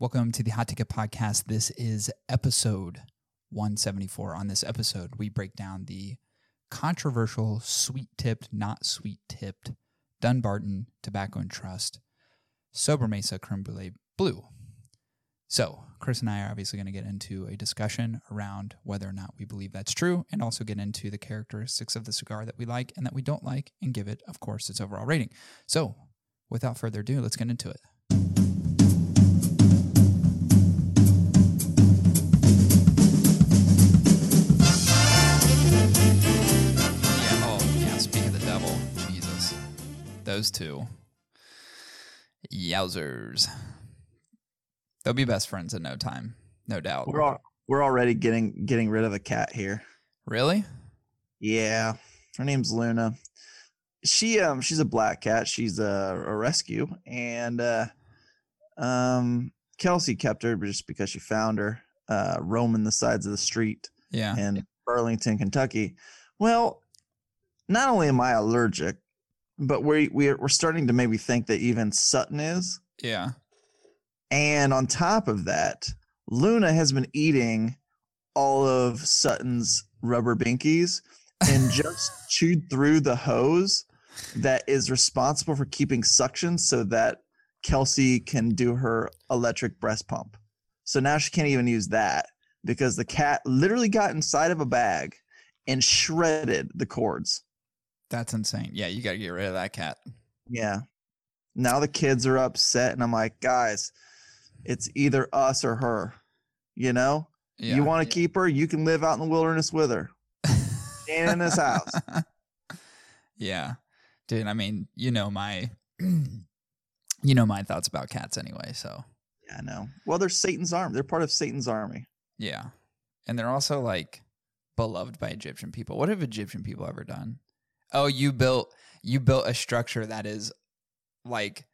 Welcome to the Hot Ticket Podcast. This is episode 174. On this episode, we break down the controversial sweet tipped, not sweet tipped Dunbarton Tobacco and Trust Sobremesa Creme Brulee Blue. So, Chris and I are obviously going to get into a discussion around whether or not we believe that's true and also get into the characteristics of the cigar that we like and that we don't like and give it, of course, its overall rating. So, without further ado, let's get into it. Those two. Yowzers. They'll be best friends in no time, no doubt. We're all, we're already getting getting rid of a cat here. Really? Yeah, her name's Luna. She um she's a black cat. She's a, a rescue, and uh, um Kelsey kept her just because she found her uh, roaming the sides of the street Yeah. in Burlington, Kentucky. Well, not only am I allergic, but we we're, we're starting to maybe think that even Sutton is. Yeah. And on top of that, Luna has been eating all of Sutton's rubber binkies and just chewed through the hose that is responsible for keeping suction so that Kelsey can do her electric breast pump. So now she can't even use that because the cat literally got inside of a bag and shredded the cords. That's insane. Yeah, you got to get rid of that cat. Yeah. Now the kids are upset, and I'm like, guys, it's either us or her. You know, Yeah. you want to keep her, you can live out in the wilderness with her. Staying in this house. yeah. Dude, I mean, you know my you know my thoughts about cats anyway, so Yeah, I know. Well, they're Satan's army. They're part of Satan's army. yeah. And they're also like beloved by Egyptian people. What have Egyptian people ever done? Oh, you built you built a structure that is like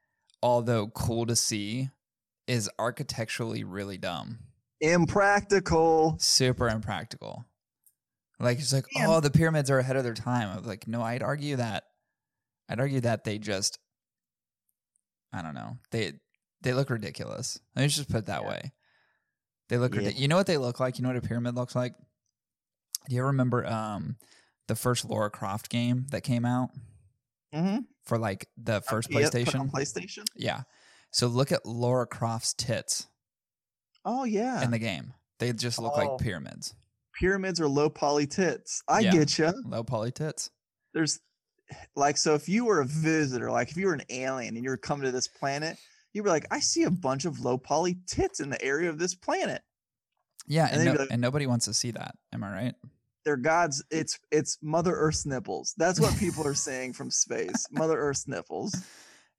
although cool to see is architecturally really dumb. Impractical. super impractical. Like it's like, Yeah. oh, the pyramids are ahead of their time. I was like, no, I'd argue that. I'd argue that they just, I don't know, they they look ridiculous. Let me just put it that Yeah. way. They look Yeah. ridiculous. You know what they look like? You know what a pyramid looks like? Do you ever remember um the first Laura Croft game that came out Mm-hmm. for like the first Yeah, PlayStation? on PlayStation. yeah. So look at Laura Croft's tits Oh yeah. in the game. They just look Oh. like pyramids. Pyramids are low poly tits. I Yeah. get you. Low poly tits. There's like so if you were a visitor, like if you were an alien and you were coming to this planet, you'd be like, I see a bunch of low poly tits in the area of this planet. Yeah, And and, no, like- and nobody wants to see that. Am I right? They're God's it's it's Mother Earth's nipples. That's what people are saying from space. Mother Earth's nipples.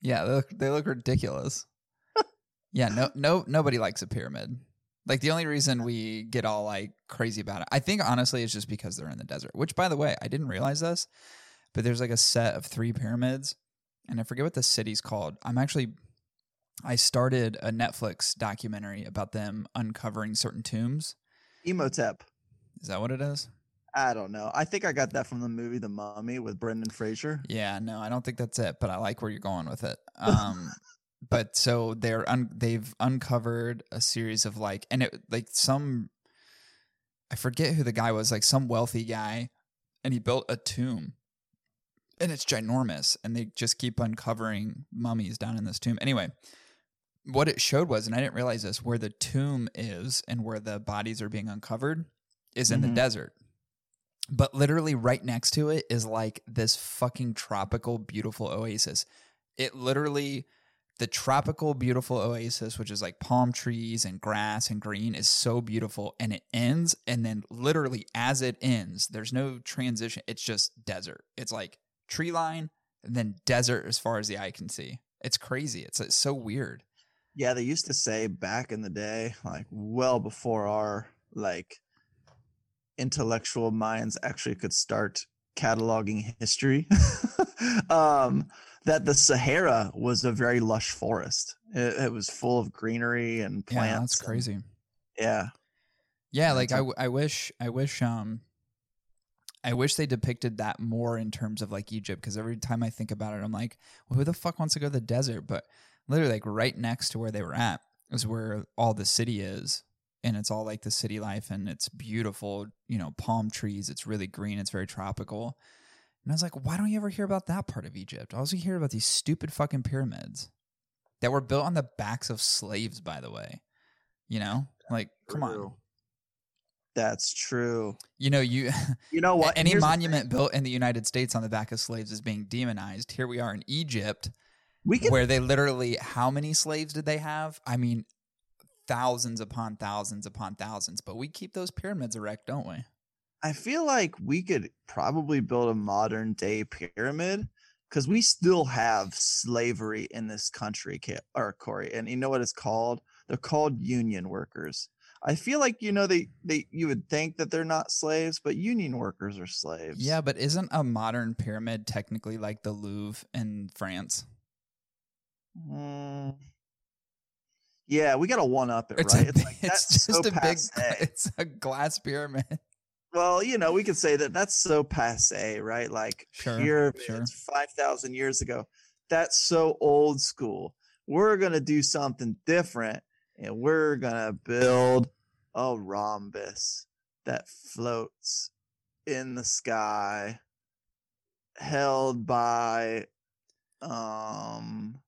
Yeah, they look, they look ridiculous. yeah, no, no, nobody likes a pyramid. Like the only reason we get all like crazy about it, I think honestly, it's just because they're in the desert. Which, by the way, I didn't realize this, but there's like a set of three pyramids, and I forget what the city's called. I'm actually, I started a Netflix documentary about them uncovering certain tombs. Imhotep. Is that what it is? I don't know. I think I got that from the movie The Mummy with Brendan Fraser. Yeah, no, I don't think that's it, but I like where you're going with it. Um, but so they're un- they've uncovered a series of like, and it like some, I forget who the guy was, like some wealthy guy, and he built a tomb, and it's ginormous, and they just keep uncovering mummies down in this tomb. Anyway, what it showed was, and I didn't realize this, where the tomb is and where the bodies are being uncovered is in the Mhm. desert. But literally right next to it is like this fucking tropical, beautiful oasis. It literally, the tropical, beautiful oasis, which is like palm trees and grass and green, is so beautiful. And it ends. And then, literally, as it ends, there's no transition. It's just desert. It's like tree line and then desert as far as the eye can see. It's crazy. It's, it's so weird. Yeah, they used to say back in the day, like well before our like intellectual minds actually could start cataloging history, um, that the Sahara was a very lush forest. It, it was full of greenery and plants. Yeah, that's crazy. yeah, Yeah, Yeah, like I, I, a- w- I wish I wish um I wish they depicted that more in terms of like Egypt because every time I think about it, I'm like, well, who the fuck wants to go to the desert? But literally, like right next to where they were at is where all the city is. And it's all like the city life and it's beautiful, you know, palm trees. It's really green. It's very tropical. And I was like, why don't you ever hear about that part of Egypt? I also hear about these stupid fucking pyramids that were built on the backs of slaves, by the way. You know, like, come on. That's true. You know, you You know what? any Here's monument built in the United States on the back of slaves is being demonized. Here we are in Egypt, we can where they literally, how many slaves did they have? I mean, thousands upon thousands upon thousands. But we keep those pyramids erect, don't we? I feel like we could probably build a modern day pyramid because we still have slavery in this country, or Corey. And you know what it's called? They're called union workers. I feel like you know they they you would think that they're not slaves, but union workers are slaves. Yeah, but isn't a modern pyramid technically like the Louvre in France? Mm. Yeah, we got to one up it, It's right? a, It's like it's that's just so a big, it's a glass pyramid. Well, you know, we could say that that's so passe, right? Like Sure, pyramids sure. 5,000 years ago. That's so old school. We're going to do something different and we're going to build a rhombus that floats in the sky held by um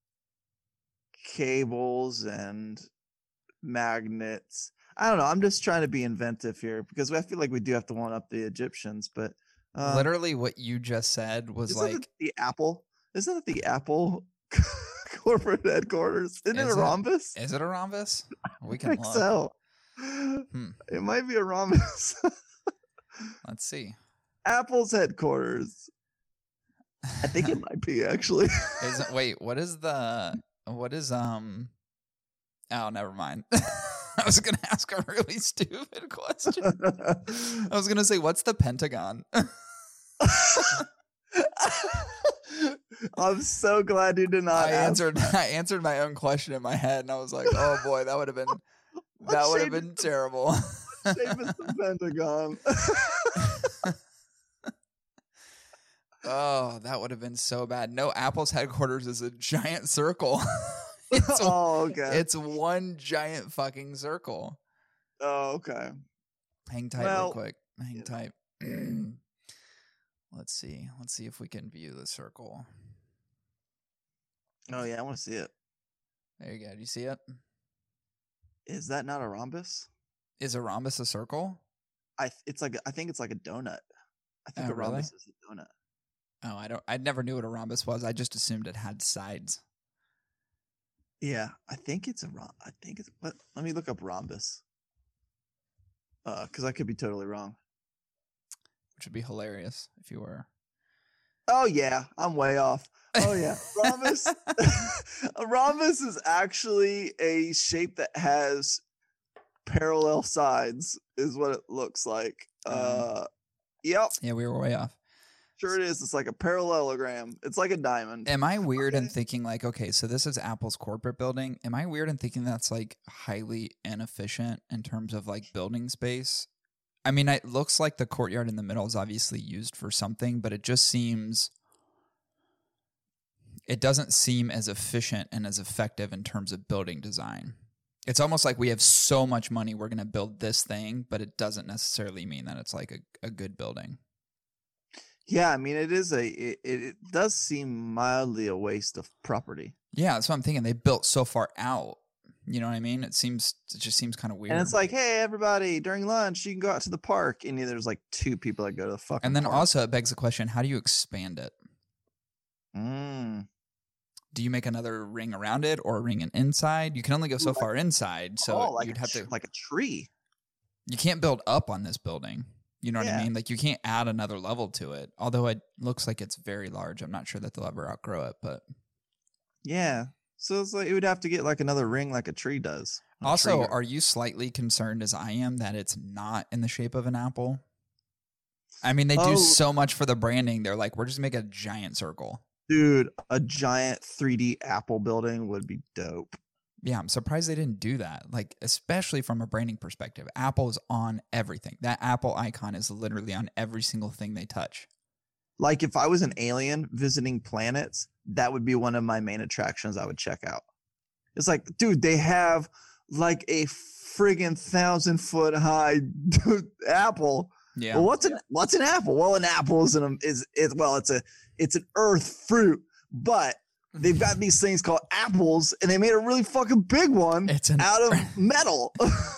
cables and magnets. I don't know. I'm just trying to be inventive here because I feel like we do have to one up the Egyptians, but uh, Literally, what you just said was isn't like, it the Apple? Isn't it the Apple corporate headquarters? Isn't it Is a rhombus? rhambus? is it a rhombus? We I can think look. so. Hmm. It might be a rhombus. Let's see. Apple's headquarters. I think it might be actually. Is it, wait, what is the what is um? Oh, never mind. I was gonna ask a really stupid question. I was gonna say, what's the Pentagon? I'm so glad you did not I ask. answered. I answered my own question in my head, and I was like, "Oh boy, that would have been that would have been terrible." shape is the Pentagon? Oh, that would have been so bad. No, Apple's headquarters is a giant circle. it's oh, okay. it's one giant fucking circle. oh, okay. Hang tight Well, real quick. Hang know. tight. Let's see. Let's see if we can view the circle. Oh, yeah. I want to see it. There you go. Do you see it? Is that not a rhombus? Is a rhombus a circle? I. th- It's like I think it's like a donut. I think Oh, a really? rhombus is a donut. Oh, I don't. I never knew what a rhombus was. I just assumed it had sides. Yeah, I think it's a rhom. I think it's. Let, let me look up rhombus. Uh, because I could be totally wrong. which would be hilarious if you were. Oh yeah, I'm way off. Oh yeah, rhombus. a rhombus is actually a shape that has parallel sides, is what it looks like. Um, Uh, yep, Yeah, we were way off. Sure it is. It's like a parallelogram. It's like a diamond. Am I weird in thinking like, okay, so this is Apple's corporate building? Am I weird in thinking that's like highly inefficient in terms of like building space? I mean, it looks like the courtyard in the middle is obviously used for something, but it just seems it doesn't seem as efficient and as effective in terms of building design. It's almost like we have so much money, we're going to build this thing, but it doesn't necessarily mean that it's like a, a good building. Yeah, I mean it is a. It, it, does seem mildly a waste of property, Yeah, that's what I'm thinking. They built so far out. You know what I mean? It seems it just seems kind of weird. and it's like, hey, everybody, during lunch you can go out to the park, and there's like two people that go to the fucking. and then park. also it begs the question: How do you expand it? Mm. Do you make another ring around it or a ring in inside? You can only go so like- far inside, so oh, like you'd have tr- to. like a tree. You can't build up on this building. You know what I mean? Like you can't add another level to it. Although it looks like it's very large. I'm not sure that they'll ever outgrow it, but Yeah. So it's like it would have to get like another ring like a tree does. also, are you slightly concerned as I am that it's not in the shape of an apple? I mean, they Oh. do so much for the branding. They're like, we're just make a giant circle. dude, a giant 3D Apple building would be dope. Yeah, I'm surprised they didn't do that. Like, especially from a branding perspective, Apple is on everything. That Apple icon is literally on every single thing they touch. Like if I was an alien visiting planets, that would be one of my main attractions I would check out. It's like, dude, they have like a friggin' thousand foot high apple. Yeah. Well, what's an what's an apple? Well, an apple is an is is well, it's a it's an earth fruit, but they've got these things called apples, and they made a really fucking big one It's an out of metal.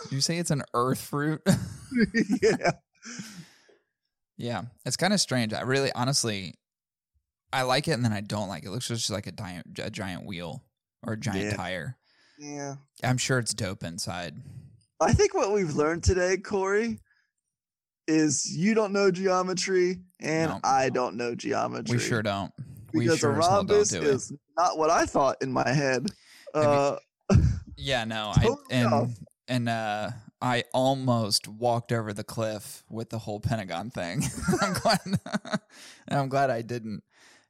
you say it's an earth fruit? yeah, yeah. It's kind of strange. I really honestly I like it and then I don't like it. It looks just like a giant a giant wheel or a giant Yeah. tire. yeah. I'm sure it's dope inside. I think what we've learned today, Corey, is you don't know geometry and No. I don't know geometry. We sure don't. Because sure a as don't rhombus do it. is not what I thought in my head. Uh, Yeah, no, I and and uh I almost walked over the cliff with the whole Pentagon thing. I'm glad and I'm glad I didn't.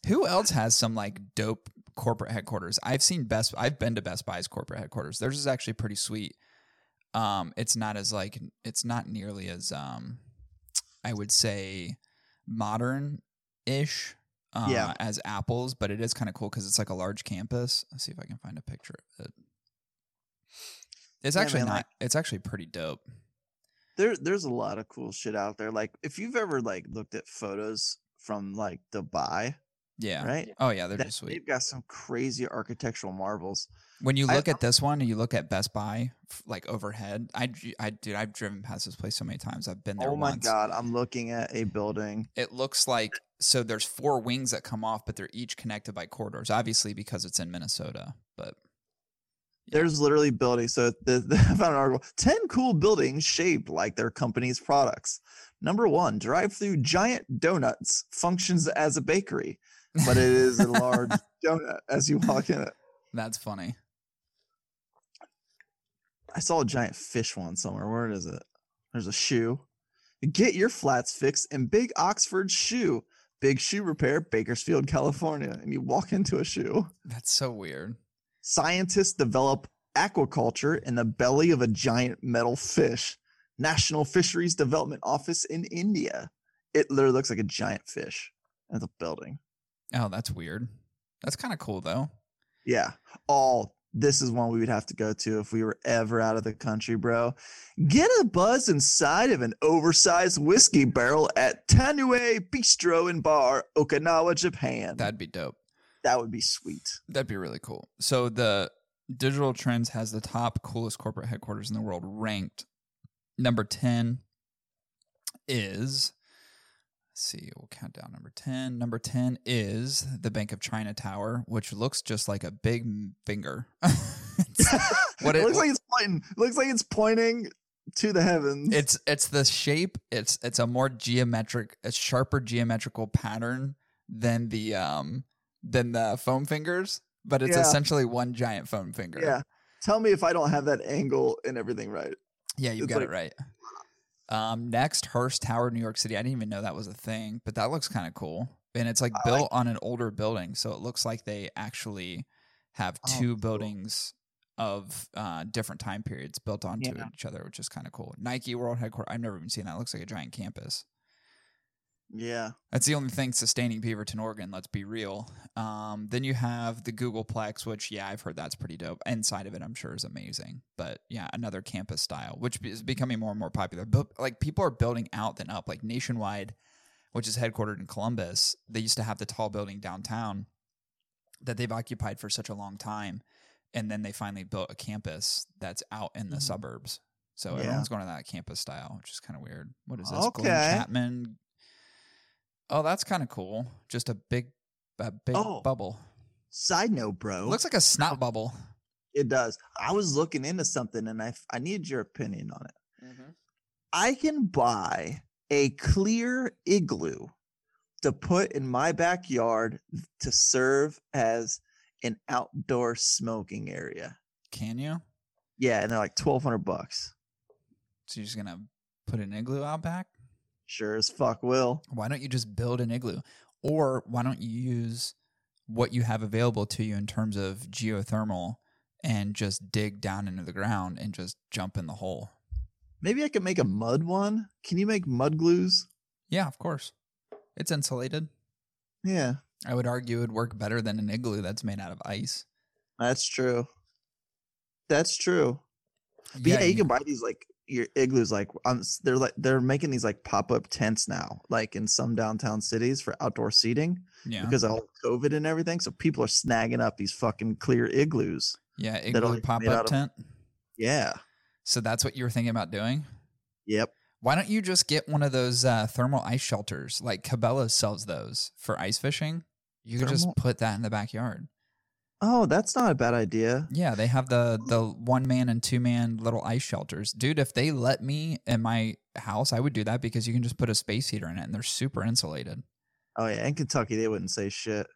Who else has some like dope corporate headquarters? I've seen Best I've been to Best Buy's corporate headquarters. Theirs is actually pretty sweet. Um it's not as like it's not nearly as um I would say modern ish uh, Yeah. as Apple's, but it is kind of cool because it's like a large campus. Let's see if I can find a picture of it. It's Yeah, actually man, not. like- it's actually pretty dope. there, there's a lot of cool shit out there. Like if you've ever like looked at photos from like Dubai, Yeah. right? Oh yeah, they're That- just sweet. They've got some crazy architectural marvels. When you I- look at this one and you look at Best Buy, like overhead, I, I, dude, I've driven past this place so many times. I've been there. Oh my once. god, I'm looking at a building. It looks like so. There's four wings that come off, but they're each connected by corridors. Obviously, because it's in Minnesota. But Yeah. There's literally buildings. So the, the, I found an article: ten cool buildings shaped like their company's products. Number one, drive-through giant donuts functions as a bakery, but it is a large donut as you walk in it. that's funny. I saw a giant fish one somewhere. Where is it? There's a shoe. Get your flats fixed in Big Oxford Shoe. Big Shoe Repair, Bakersfield, California. And you walk into a shoe. That's so weird. Scientists develop aquaculture in the belly of a giant metal fish. National Fisheries Development Office in India. It literally looks like a giant fish at the building. Oh, that's weird. That's kind of cool though. Yeah. All this is one we would have to go to if we were ever out of the country, bro. Get a buzz inside of an oversized whiskey barrel at Tanue Bistro and Bar, Okinawa, Japan. That'd be dope. that would be sweet. That'd be really cool. So the Digital Trends has the top coolest corporate headquarters in the world ranked. Number 10 is let's see, we'll count down number 10. Number 10 is the Bank of China Tower, which looks just like a big finger. What it, it- looks like it's pointing. It looks like it's pointing to the heavens. it's it's the shape, it's it's a more geometric, a sharper geometrical pattern than the um than the foam fingers, but it's Yeah. essentially one giant foam finger. yeah. Tell me if I don't have that angle and everything right. Yeah, you got it right. Um, next, Hearst Tower, New York City. I didn't even know that was a thing, but that looks kind of cool. And it's like I built like- on an older building, so it looks like they actually have Oh, two cool. buildings of uh, different time periods built onto Yeah. each other, which is kind of cool. Nike World Headquarters. I've never even seen that. It looks like a giant campus. Yeah. That's the only thing sustaining Beaverton, Oregon. Let's be real. Um, then you have the Googleplex, which yeah, I've heard that's pretty dope. Inside of it, I'm sure is amazing. But yeah, another campus style, which is becoming more and more popular. But like people are building out than up. Like Nationwide, which is headquartered in Columbus, they used to have the tall building downtown that they've occupied for such a long time, and then they finally built a campus that's out in the Mhm. suburbs. So Yeah. everyone's going to that campus style, which is kind of weird. What is this? Glenn Okay. Chapman. Oh, that's kind of cool. Just a big, a big Oh. bubble. Side note, bro. Looks like a snot bubble. it does. I was looking into something and I I needed your opinion on it. Mm-hmm. I can buy a clear igloo to put in my backyard to serve as an outdoor smoking area. Can you? Yeah, and they're like twelve hundred bucks. So you're just gonna put an igloo out back? Sure as fuck will. Why don't you just build an igloo? Or why don't you use what you have available to you in terms of geothermal and just dig down into the ground and just jump in the hole? Maybe I could make a mud one. Can you make mud glues? Yeah, of course. It's insulated. Yeah, I would argue it would work better than an igloo that's made out of ice. that's true. That's true. But yeah, you can buy these like your igloos like um they're like they're making these like pop-up tents now like in some downtown cities for outdoor seating yeah, because of all covid and everything so people are snagging up these fucking clear igloos yeah, igloo pop-up out of- tent. yeah So that's what you were thinking about doing. yep Why don't you just get one of those uh, thermal ice shelters? Like Cabela's sells those for ice fishing. You could just put that in the backyard. Oh that's not a bad idea Yeah, they have the the one man and two man little ice shelters. Dude, if they let me in my house, I would do that because you can just put a space heater in it and they're super insulated. oh yeah in kentucky they wouldn't say shit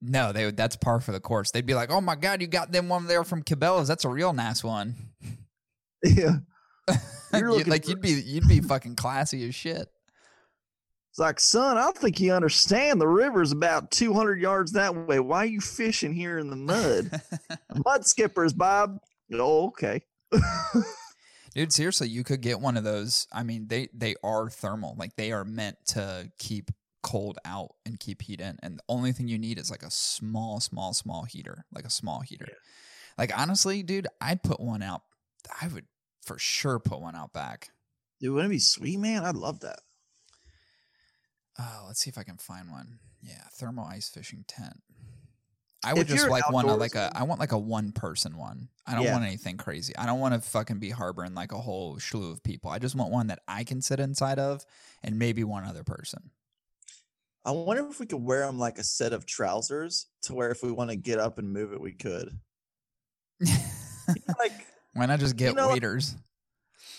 No, they would that's par for the course. They'd be like, "Oh my god, you got them one there from Cabela's. That's a real nice one." yeah You're like for- you'd be you'd be fucking classy as shit. It's like son i don't think you understand the river's about 200 yards that way why are you fishing here in the mud mud skippers bob oh okay Dude, seriously, you could get one of those. I mean, they they are thermal. Like they are meant to keep cold out and keep heat in. And the only thing you need is like a small, small, small heater, like a small heater. Like honestly, dude, I'd put one out. I would for sure put one out back. Dude, wouldn't it be sweet, man? I'd love that. Oh, let's see if I can find one. Yeah, thermal ice fishing tent. I would If just like one like a. I want like a one person one. I don't Yeah. want anything crazy. I don't want to fucking be harboring like a whole slew of people. I just want one that I can sit inside of, and maybe one other person. I wonder if we could wear them like a set of trousers to where if we want to get up and move it, we could. like, Why not just get know, like- waiters?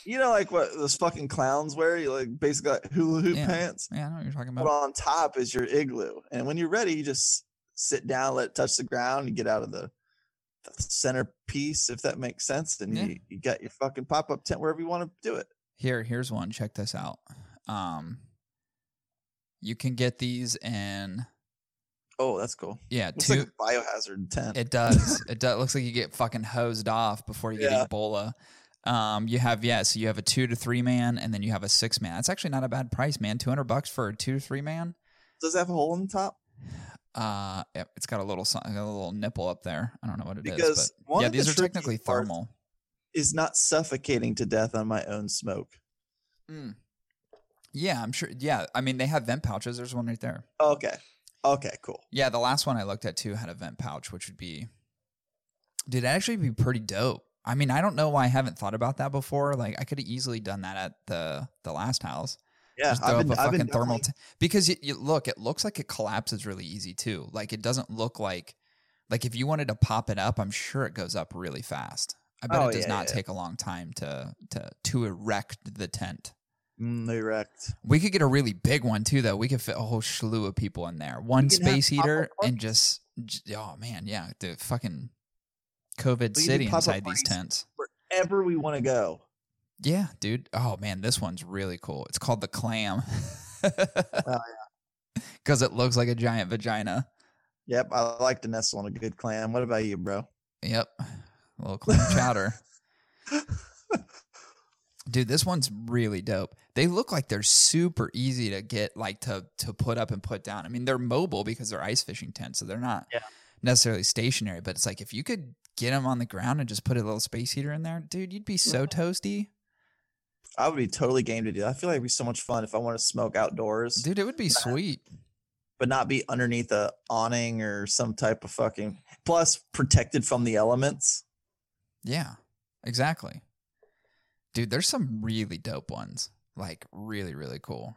You know, like what those fucking clowns wear? You like basically like hula hoop Yeah. pants. Yeah, I know what you're talking about. But on top is your igloo. And when you're ready, you just sit down, let it touch the ground, you get out of the, the centerpiece, if that makes sense. And Yeah. you, you got your fucking pop up tent wherever you want to do it. Here, here's one. Check this out. Um, you can get these in Oh, that's cool. yeah two. like a biohazard tent. It does. it does. Looks like you get fucking hosed off before you Yeah. get Ebola. Um, you have yeah, so you have a two to three man, and then you have a six man. That's actually not a bad price, man. Two hundred bucks for a two to three man. Does it have a hole in the top? Uh, it's got a little a little nipple up there. I don't know what it is, Because but one yeah, of the these are technically thermal. Is not suffocating to death on my own smoke. Mm. Yeah, I'm sure. Yeah, I mean they have vent pouches. There's one right there. Okay. Okay, cool. Yeah, the last one I looked at too had a vent pouch, which would be, dude, that'd actually be pretty dope. I mean, I don't know why I haven't thought about that before. Like, I could have easily done that at the the last house. Yeah, Just throw I've been, up a I've fucking thermal t- because you, you look, it looks like it collapses really easy too. Like, it doesn't look like like if you wanted to pop it up, I'm sure it goes up really fast. I bet Oh, it does yeah, not yeah. take a long time to to to erect the tent. Mm, they. We could get a really big one too, though. We could fit a whole slew of people in there. One space heater and just, oh man, yeah, the fucking COVID We city inside these tents. Wherever we want to go. Yeah, dude. Oh man, this one's really cool. It's called the clam. Oh, Because it looks like a giant vagina. Yep, I like to nestle on a good clam. What about you, bro? Yep. A little clam chowder. Dude, this one's really dope. They look like they're super easy to get like to to put up and put down. I mean, they're mobile because they're ice fishing tents, so they're not Yeah. necessarily stationary, but it's like if you could get them on the ground and just put a little space heater in there, dude, you'd be so toasty. I would be totally game to do that. I feel like it'd be so much fun if I want to smoke outdoors, Dude, it would be sweet. but not be underneath a awning or some type of fucking plus protected from the elements. Yeah. Exactly. Dude, there's some really dope ones. Like really, really cool.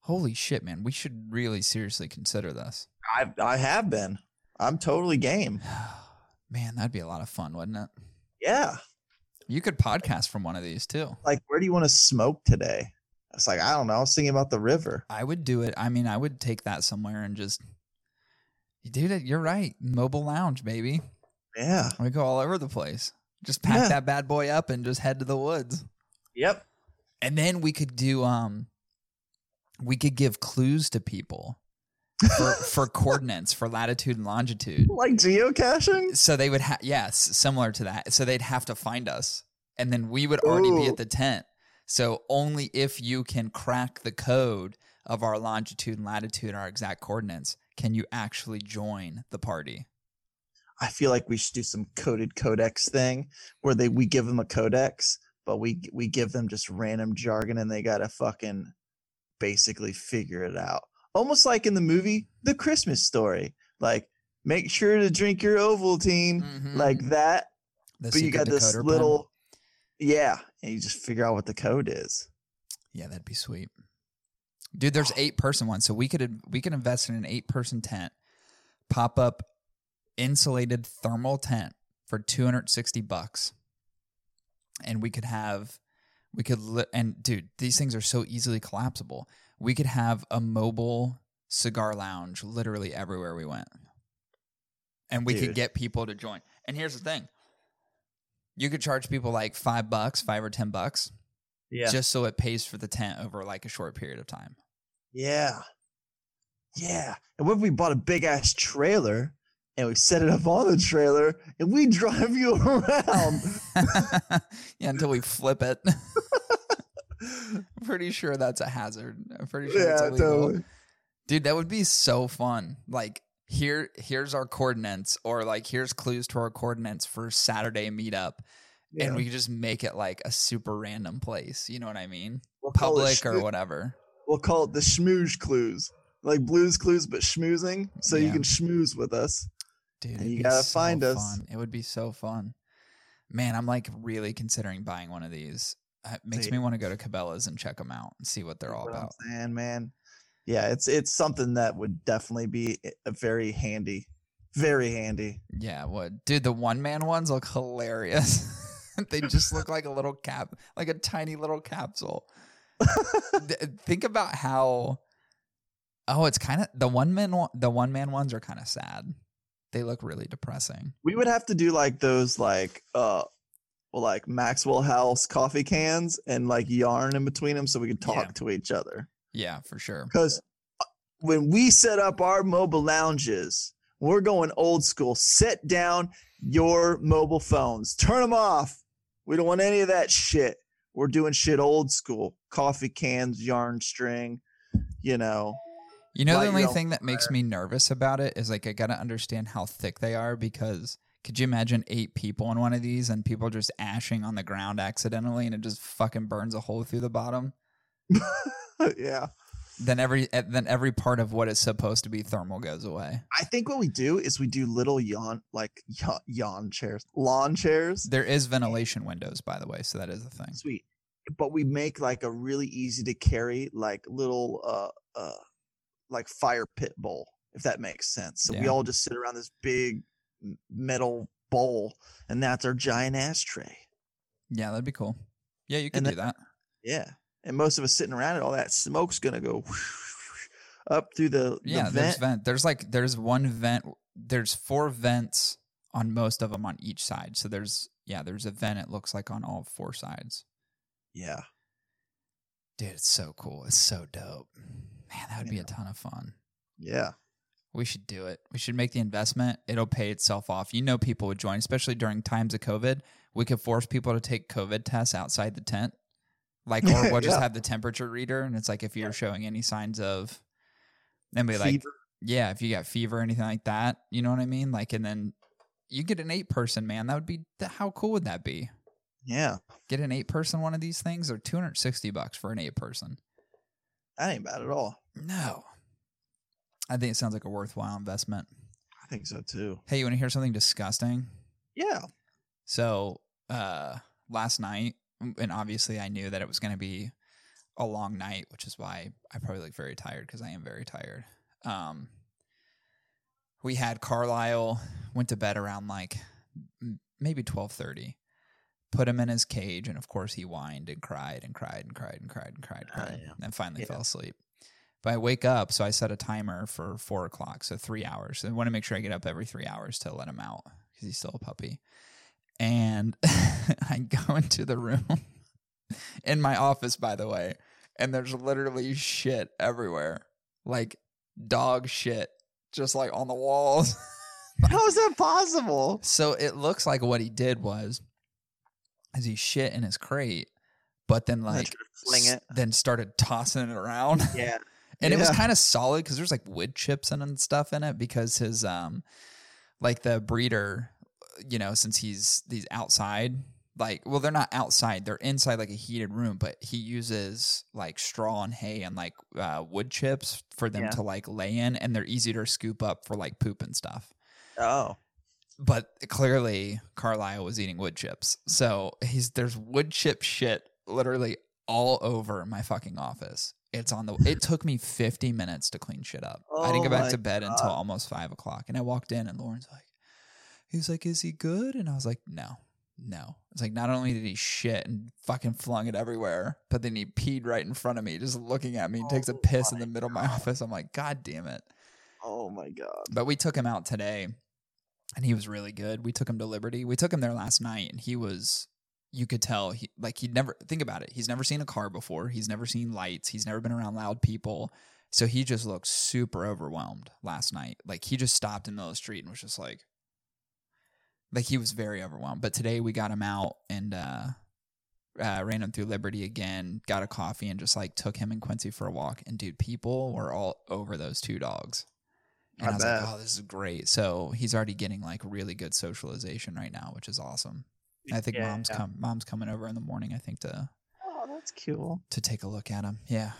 Holy shit, man. We should really seriously consider this. I I have been. I'm totally game. Man, that'd be a lot of fun, wouldn't it? Yeah. You could podcast from one of these too. Like, where do you want to smoke today? It's like I don't know. I was thinking about the river. I would do it. I mean, I would take that somewhere and just, dude, you're right. Mobile lounge, baby. Yeah. We go all over the place. Just pack Yeah. that bad boy up and just head to the woods. Yep. And then we could do, um, we could give clues to people for, for coordinates, for latitude and longitude. Like geocaching. So they would have, yes, similar to that. So they'd have to find us. And then we would already be at the tent. So only if you can crack the code of our longitude and latitude, our exact coordinates, can you actually join the party. I feel like we should do some coded codex thing where they we give them a codex, but we we give them just random jargon and they gotta fucking basically figure it out. Almost like in the movie The Christmas Story. Like, make sure to drink your Ovaltine, Mhm. like that. The but you got this little, yeah, and you just figure out what the code is. Yeah, that'd be sweet. Dude, there's eight person one, so we could we could invest in an eight person tent, pop up insulated thermal tent for 260 bucks. And we could have we could li- and dude, these things are so easily collapsible. We could have a mobile cigar lounge literally everywhere we went. And we could get people to join. And here's the thing. You could charge people like 5 bucks, 5 or 10 bucks Yeah, just so it pays for the tent over like a short period of time. yeah, yeah. And what if we bought a big ass trailer and we set it up on the trailer and we drive you around? yeah, until we flip it. I'm pretty sure that's a hazard. I'm pretty sure yeah, illegal. totally. Dude, that would be so fun. Like here here's our coordinates or like here's clues to our coordinates for Saturday meetup Yeah. and we could just make it like a super random place. You know what I mean? we'll Public or whatever. We'll call it the schmooze clues, like blues clues, but schmoozing. So you can schmooze with us. Dude, you gotta so find us. It would be so fun. Man, I'm like really considering buying one of these. It makes See. me want to go to Cabela's and check them out and see what they're all What about. saying, man. Yeah, it's it's something that would definitely be a very handy, very handy. Yeah, what? Dude, the one man ones look hilarious. they just look like a little cap, like a tiny little capsule. Think about how. Oh, it's kind of the one man. one- The one man ones are kind of sad. They look really depressing. We would have to do like those like uh well like Maxwell House coffee cans and like yarn in between them so we could talk Yeah. to each other. Yeah, for sure. Because uh, when we set up our mobile lounges, we're going old school. Set down your mobile phones. Turn them off. We don't want any of that shit. We're doing shit old school. Coffee cans, yarn string, you know. You know, the only thing that makes me nervous about it is like I gotta understand how thick they are because could you imagine eight people in one of these and people just ashing on the ground accidentally and it just fucking burns a hole through the bottom? yeah. Then every eh, then every part of what is supposed to be thermal goes away. I think what we do is we do little yawn like yawn, yawn chairs, lawn chairs. There is ventilation windows, by the way, so that is a thing. Sweet. But we make like a really easy to carry like little uh uh like fire pit bowl, if that makes sense. So we all just sit around this big metal bowl and that's our giant ashtray. Yeah, that'd be cool. Yeah, you could And do that. Yeah. And most of us sitting around it, all that smoke's gonna go up through the, the Yeah, there's vent. vent. There's like there's one vent. There's four vents on most of them on each side. So there's yeah, there's a vent. It looks like on all four sides. Yeah. Dude, it's so cool. It's so dope. Man, that would be a ton of fun. Yeah. We should do it. We should make the investment. It'll pay itself off. You know, people would join, especially during times of COVID. We could force people to take COVID tests outside the tent. Like, or we'll just Yeah. have the temperature reader. And it's like, if you're showing any signs of, then be like, yeah, if you got fever or anything like that, you know what I mean? Like, and then you get an eight person, man. That would be, how cool would that be? Yeah. Get an eight person one of these things or 260 bucks for an eight person. That ain't bad at all. No. I think it sounds like a worthwhile investment. I think so too. Hey, you want to hear something disgusting? Yeah. So, uh, last night, and obviously I knew that it was going to be a long night, which is why I probably look very tired because I am very tired. Um, we had Carlisle went to bed around like maybe twelve thirty. Put him in his cage, and of course he whined and cried and cried and cried and cried and cried, Ah, cried, yeah. and finally Yeah. fell asleep. But I wake up, so I set a timer for four o'clock, so three hours. I want to make sure I get up every three hours to let him out because he's still a puppy. And I go into the room in my office, by the way, and there's literally shit everywhere, like dog shit, just like on the walls. How is that possible? So it looks like what he did was, is he shit in his crate, but then like fling s- it. then started tossing it around. Yeah. And it was kind of solid because there's like wood chips and stuff in it because his um like the breeder, you know, since he's he's outside, like well, they're not outside, they're inside like a heated room, but he uses like straw and hay and like uh, wood chips for them Yeah. to like lay in, and they're easy to scoop up for like poop and stuff. Oh. But clearly, Carlisle was eating wood chips, so he's there's wood chip shit literally all over my fucking office. It's on the. It took me 50 minutes to clean shit up. I didn't go oh back to bed until almost five o'clock, and I walked in, and Lauren's like, "He's like, is he good?" And I was like, "No, no." It's like not only did he shit and fucking flung it everywhere, but then he peed right in front of me, just looking at me. He takes a Oh piss in the middle of my office. I'm like, "God damn it!" Oh my god. But we took him out today and he was really good. We took him to Liberty. We took him there last night and he was you could tell he like he'd never think about it. He's never seen a car before. He's never seen lights. He's never been around loud people. So he just looked super overwhelmed last night. Like he just stopped in the middle of the street and was just like like he was very overwhelmed. But today we got him out and uh uh, ran him through Liberty again, got a coffee, and just like took him and Quincy for a walk. And dude, people were all over those two dogs. And I I, was bet. like, oh, this is great. So he's already getting like really good socialization right now, which is awesome. I think Yeah, mom's yeah. come mom's coming over in the morning, I think, to Oh, that's cool. to take a look at him. Yeah.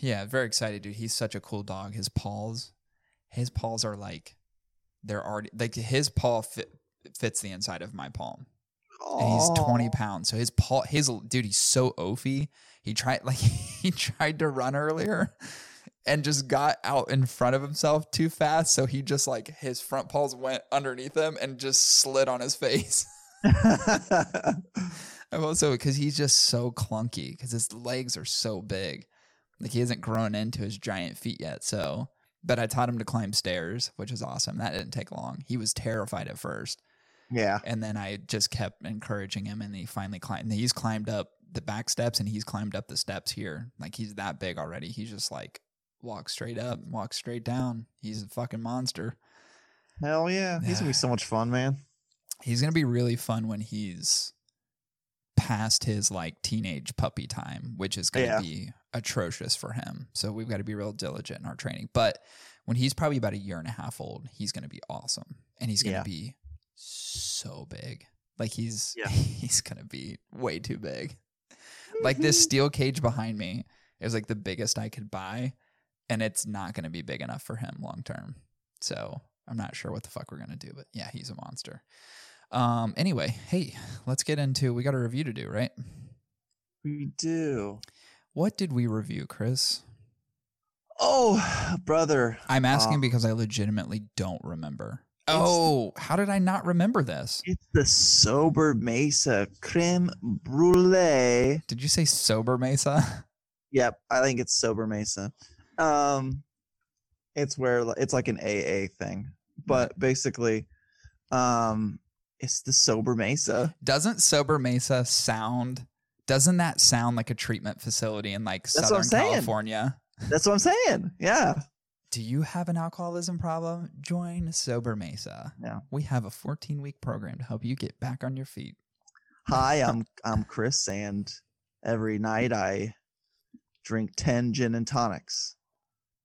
Yeah, very excited, dude. He's such a cool dog. His paws, his paws are like they're already like his paw fit, fits the inside of my palm and he's 20 pounds. So his paw, his dude, he's so oafy. He tried like he tried to run earlier and just got out in front of himself too fast. So he just like his front paws went underneath him and just slid on his face. I'm also because he's just so clunky because his legs are so big. Like he hasn't grown into his giant feet yet. So, but I taught him to climb stairs, which is awesome. That didn't take long. He was terrified at first yeah. and then I just kept encouraging him, and he finally climbed. He's climbed up the back steps, and he's climbed up the steps here. Like he's that big already. He's just like walks straight up, walks straight down. He's a fucking monster. Hell yeah. He's gonna be so much fun, man. He's gonna be really fun when he's past his like teenage puppy time, which is gonna Yeah. be atrocious for him. So we've got to be real diligent in our training. But when he's probably about a year and a half old, he's gonna be awesome, and he's gonna Yeah. be so big. Like he's Yeah. he's gonna be way too big. Like this mm-hmm. steel cage behind me is like the biggest I could buy, and it's not gonna be big enough for him long term. So I'm not sure what the fuck we're gonna do, but yeah, he's a monster. Um. Anyway, hey, let's get into. We got a review to do, right? We do. What did we review, Chris? Oh, brother. I'm asking Uh, because I legitimately don't remember. Oh, how did I not remember this? It's the Sober Mesa creme brulee. Did you say sober Mesa? Yep, I think it's Sober Mesa. Um, it's where it's like an AA thing, but basically, um, it's the Sober Mesa. Doesn't sober Mesa sound? Doesn't that sound like a treatment facility in like That's Southern California? That's what I'm saying. Yeah. Do you have an alcoholism problem? Join Sober Mesa. Yeah. We have a 14 week program to help you get back on your feet. Hi, I'm I'm Chris, and every night I drink ten gin and tonics.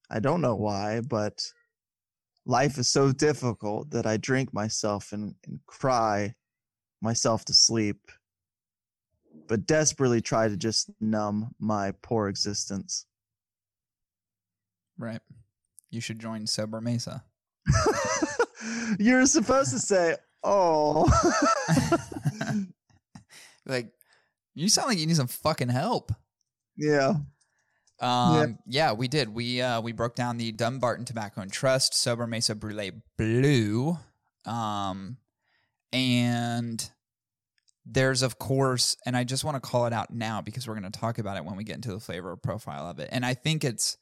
I don't know why, but life is so difficult that I drink myself and, and cry myself to sleep, but desperately try to just numb my poor existence. Right. You should join Sober Mesa. You're supposed to say, "Oh." like, you sound like you need some fucking help. yeah. Um, yeah. we did. We uh, we broke down the Dunbarton Tobacco and Trust Sobremesa Brulee Blue, um, and there's of course, and I just want to call it out now because we're going to talk about it when we get into the flavor profile of it. And I think it's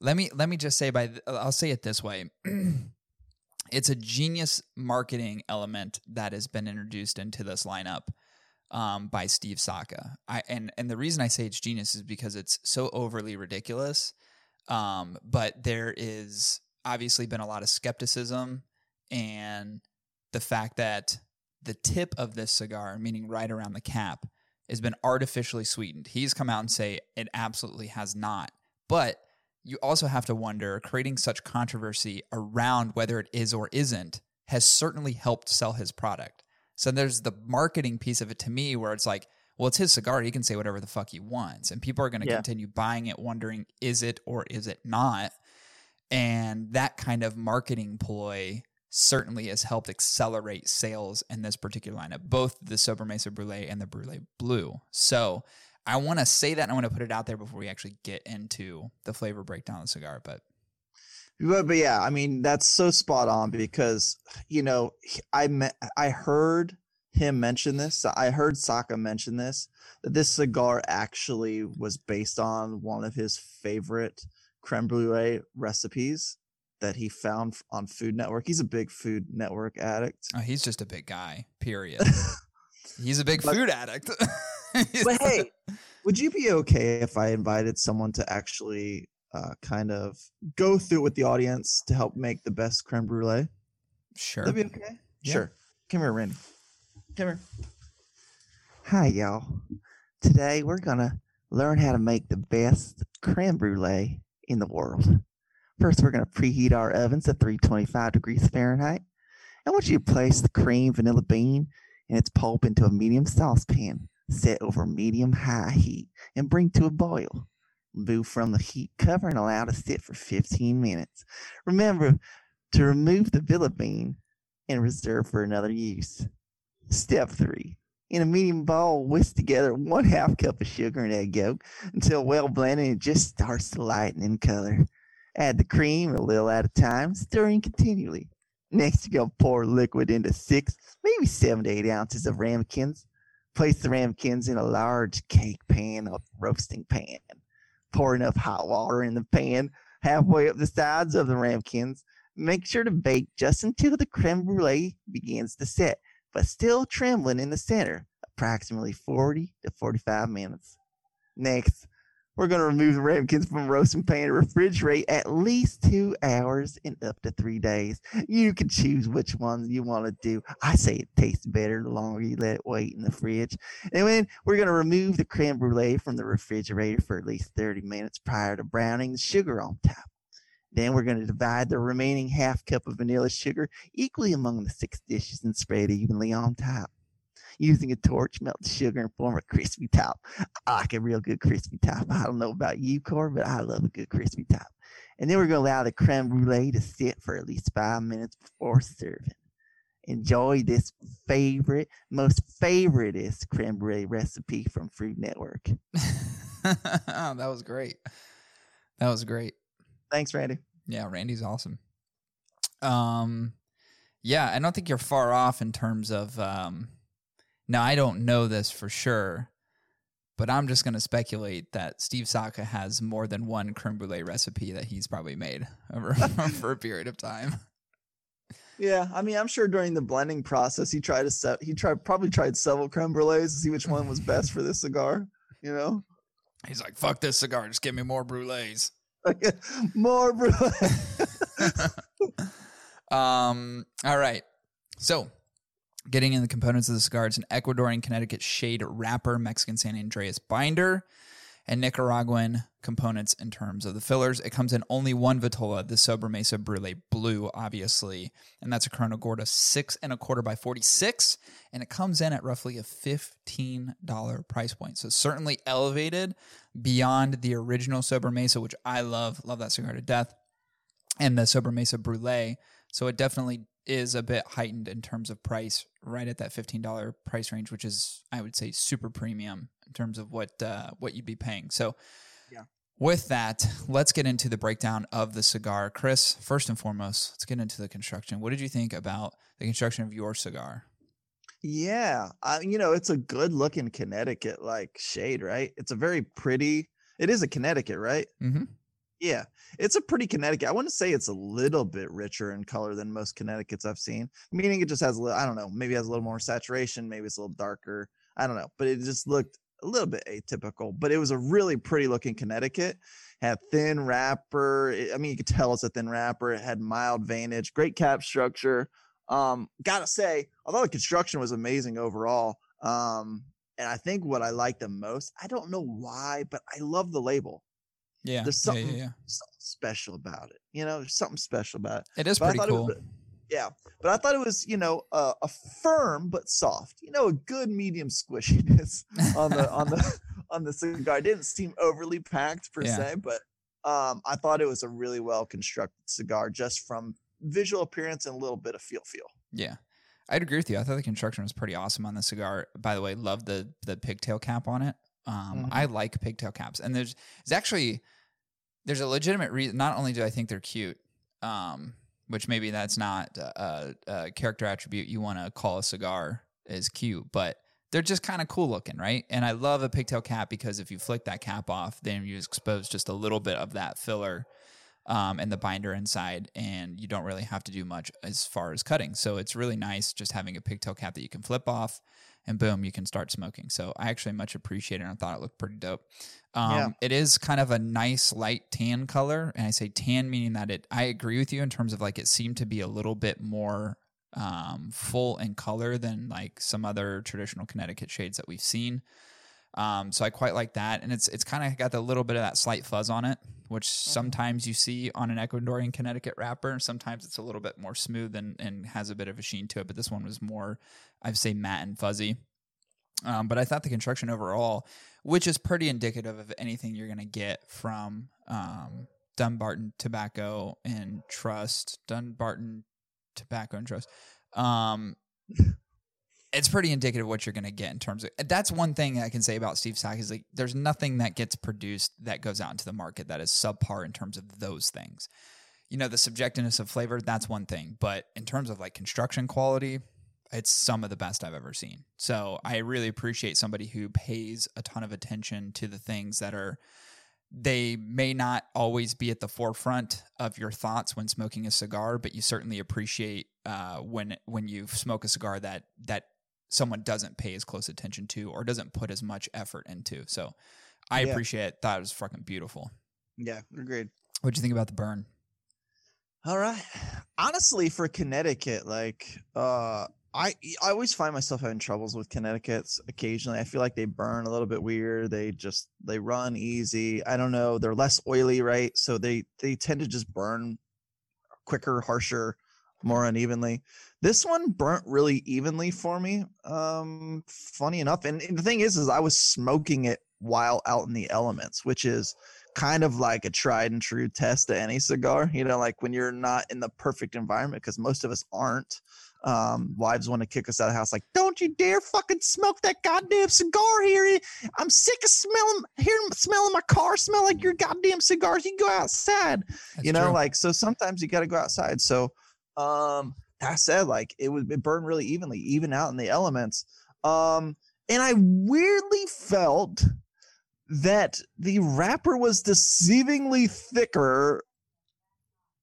let me let me just say by I'll say it this way. it's a genius marketing element that has been introduced into this lineup um, by Steve Saka. I and and the reason I say it's genius is because it's so overly ridiculous. Um, but there is obviously been a lot of skepticism and the fact that the tip of this cigar, meaning right around the cap, has been artificially sweetened. He's come out and say it absolutely has not. But you also have to wonder, creating such controversy around whether it is or isn't, has certainly helped sell his product. So there's the marketing piece of it to me where it's like, well, it's his cigar. He can say whatever the fuck he wants. And people are going to Yeah. continue buying it, wondering, is it or is it not? And that kind of marketing ploy certainly has helped accelerate sales in this particular lineup, both the Sobremesa Brulee and the Brulee Blue. So I want to say that and I want to put it out there before we actually get into the flavor breakdown of the cigar. But But, but yeah, I mean that's so spot on because you know I me- I heard him mention this. I heard Saka mention this that this cigar actually was based on one of his favorite creme brulee recipes that he found on Food Network. He's a big Food Network addict. oh, he's just a big guy, period. he's a big But- food addict. But hey, would you be okay if I invited someone to actually uh, kind of go through it with the audience to help make the best creme brulee? sure. That'd be okay. Yeah. Sure. Come here, Randy. Come here. Hi, y'all. Today we're gonna learn how to make the best creme brulee in the world. First, we're gonna preheat our ovens to 325 degrees Fahrenheit. I want you to place the cream vanilla bean and its pulp into a medium saucepan set over medium high heat and bring to a boil. Remove from the heat cover and allow to sit for 15 minutes. Remember to remove the bean and reserve for another use. Step three. In a medium bowl, whisk together one half cup of sugar and egg yolk until well blended and it just starts to lighten in color. Add the cream a little at a time, stirring continually. Next, you're going to pour liquid into six, maybe seven to eight ounces of ramekins. Place the ramekins in a large cake pan or roasting pan. Pour enough hot water in the pan halfway up the sides of the ramekins Make sure to bake just until the creme brulee begins to set, but still trembling in the center, approximately 40 to 45 minutes. Next, we're going to remove the ramekins from roasting pan and refrigerate at least two hours and up to three days. You can choose which one you want to do. I say it tastes better the longer you let it wait in the fridge. And then we're going to remove the creme brulee from the refrigerator for at least 30 minutes prior to browning the sugar on top. Then we're going to divide the remaining half cup of vanilla sugar equally among the six dishes and spread evenly on top. Using a torch, melt the sugar and form a crispy top. I like a real good crispy top. I don't know about you, Cor, but I love a good crispy top. And then we're going to allow the creme brulee to sit for at least five minutes before serving. Enjoy this favorite, most favoriteest creme brulee recipe from Food Network. that was great. That was great. Thanks, Randy. Yeah, Randy's awesome. Um, yeah, I don't think you're far off in terms of. Um, now I don't know this for sure, but I'm just going to speculate that Steve Saka has more than one creme brulee recipe that he's probably made over for a period of time. Yeah, I mean, I'm sure during the blending process, he tried to set. He tried probably tried several creme brulees to see which one was best for this cigar. You know, He's like, "Fuck this cigar, just give me more brulees." more brulee. Um, all right. So, getting in the components of the cigar, it's an Ecuadorian Connecticut shade wrapper, Mexican San Andreas binder, and Nicaraguan components in terms of the fillers. It comes in only one Vitola, the Sobremesa Brulee Blue, obviously, and that's a Corona Gorda six and a quarter by 46, and it comes in at roughly a $15 price point. So, certainly elevated beyond the original Sobremesa, which I love, love that cigar to death, and the Sober Mesa Brulee. So it definitely is a bit heightened in terms of price, right at that fifteen dollar price range, which is I would say super premium in terms of what uh, what you'd be paying. So, Yeah. With that, let's get into the breakdown of the cigar. Chris, first and foremost, let's get into the construction. What did you think about the construction of your cigar? yeah, I, you know, it's a good looking Connecticut like shade, right? It's a very pretty. It is a Connecticut, right? Mm-hmm. Yeah, it's a pretty Connecticut. I want to say it's a little bit richer in color than most Connecticut's I've seen. Meaning it just has a little, I don't know, maybe has a little more saturation, maybe it's a little darker. I don't know, but it just looked a little bit atypical. But it was a really pretty looking Connecticut. Had thin wrapper. I mean, you could tell it's a thin wrapper. It had mild veinage, great cap structure. Um, gotta say, although the construction was amazing overall, um, and I think what I liked the most, I don't know why, but I love the label Yeah, There's yeah, yeah, something- yeah. something special about it. You know, there's something special about it. It is But pretty cool. Yeah, but I thought it was, you know, uh, a firm but soft. You know, a good medium squishiness on the on the on the cigar. It didn't seem overly packed per Yeah. se, but um, I thought it was a really well constructed cigar, just from visual appearance and a little bit of feel feel. Yeah. I'd agree with you. I thought the construction was pretty awesome on the cigar. By the way, love the the pigtail cap on it. Um, Mhm. I like pigtail caps, and there's there's actually there's a legitimate reason. Not only do I think they're cute, um, which maybe that's not a, a character attribute you want to call a cigar is cute, but they're just kind of cool looking, right? And I love a pigtail cap because if you flick that cap off, then you expose just a little bit of that filler um, and the binder inside, and you don't really have to do much as far as cutting. So it's really nice just having a pigtail cap that you can flip off, and boom, you can start smoking. So I actually much appreciate it. and I thought it looked pretty dope. Um, Yeah. It is kind of a nice light tan color, and I say tan meaning that it. I agree with you in terms of like it seemed to be a little bit more um, full in color than like some other traditional Connecticut shades that we've seen. Um, so I quite like that, and it's it's kind of got a little bit of that slight fuzz on it, which sometimes you see on an Ecuadorian Connecticut wrapper. Sometimes it's a little bit more smooth and and has a bit of a sheen to it, but this one was more, I'd say, matte and fuzzy. Um, but I thought the construction overall, which is pretty indicative of anything you're going to get from um, Dunbarton Tobacco and Trust, Dunbarton Tobacco and Trust. Um, it's pretty indicative what you're going to get in terms of that's one thing I can say about Steve Saka is like there's nothing that gets produced that goes out into the market that is subpar in terms of those things. You know, the subjectiveness of flavor, that's one thing, but in terms of like construction quality, it's some of the best I've ever seen. So I really appreciate somebody who pays a ton of attention to the things that are they may not always be at the forefront of your thoughts when smoking a cigar, but you certainly appreciate uh, when when you smoke a cigar that that someone doesn't pay as close attention to or doesn't put as much effort into. So I Yeah. appreciate it. Thought it was fucking beautiful. Yeah, agreed. What'd you think about the burn? All right. Honestly, for Connecticut, like uh I I always find myself having troubles with Connecticut's occasionally. I feel like they burn a little bit weird. They just they run easy. I don't know. They're less oily, right? So they they tend to just burn quicker, harsher, more unevenly. This one burnt really evenly for me. Um funny enough. And, and the thing is is I was smoking it while out in the elements, which is kind of like a tried and true test to any cigar. You know, like when you're not in the perfect environment, because most of us aren't. Um, wives want to kick us out of the house, like, don't you dare fucking smoke that goddamn cigar here. I'm sick of smelling hearing smelling my car smell like your goddamn cigars. You go outside. That's you know, true. like so sometimes you gotta go outside. So um that said, like it would it burned really evenly, even out in the elements. Um, and I weirdly felt that the wrapper was deceivingly thicker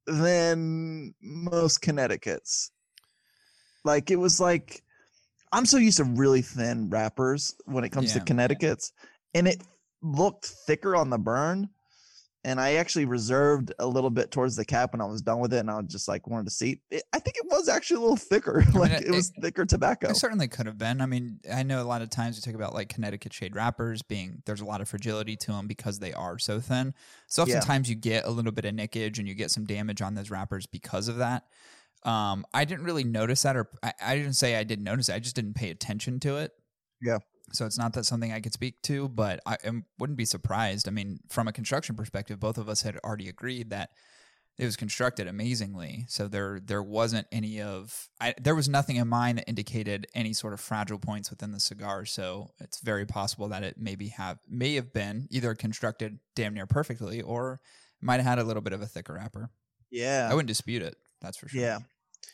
than most Connecticut's. Like it was like I'm so used to really thin wrappers when it comes Yeah. to Connecticut's, and it looked thicker on the burn. And I actually reserved a little bit towards the cap when I was done with it, and I was just like wanted to see. It, I think it was actually a little thicker, mean, like it- it, was thicker tobacco. It certainly could have been. I mean, I know a lot of times we talk about like Connecticut shade wrappers being there's a lot of fragility to them because they are so thin. So Yeah. oftentimes you get a little bit of nickage and you get some damage on those wrappers because of that. Um, I didn't really notice that, or I, I didn't say I didn't notice it. I just didn't pay attention to it. Yeah. So it's not that something I could speak to, but I um, wouldn't be surprised. I mean, from a construction perspective, both of us had already agreed that it was constructed amazingly. So there there wasn't any of I, there was nothing in mine that indicated any sort of fragile points within the cigar. So it's very possible that it maybe have may have been either constructed damn near perfectly or might have had a little bit of a thicker wrapper. yeah, I wouldn't dispute it. That's for sure. Yeah.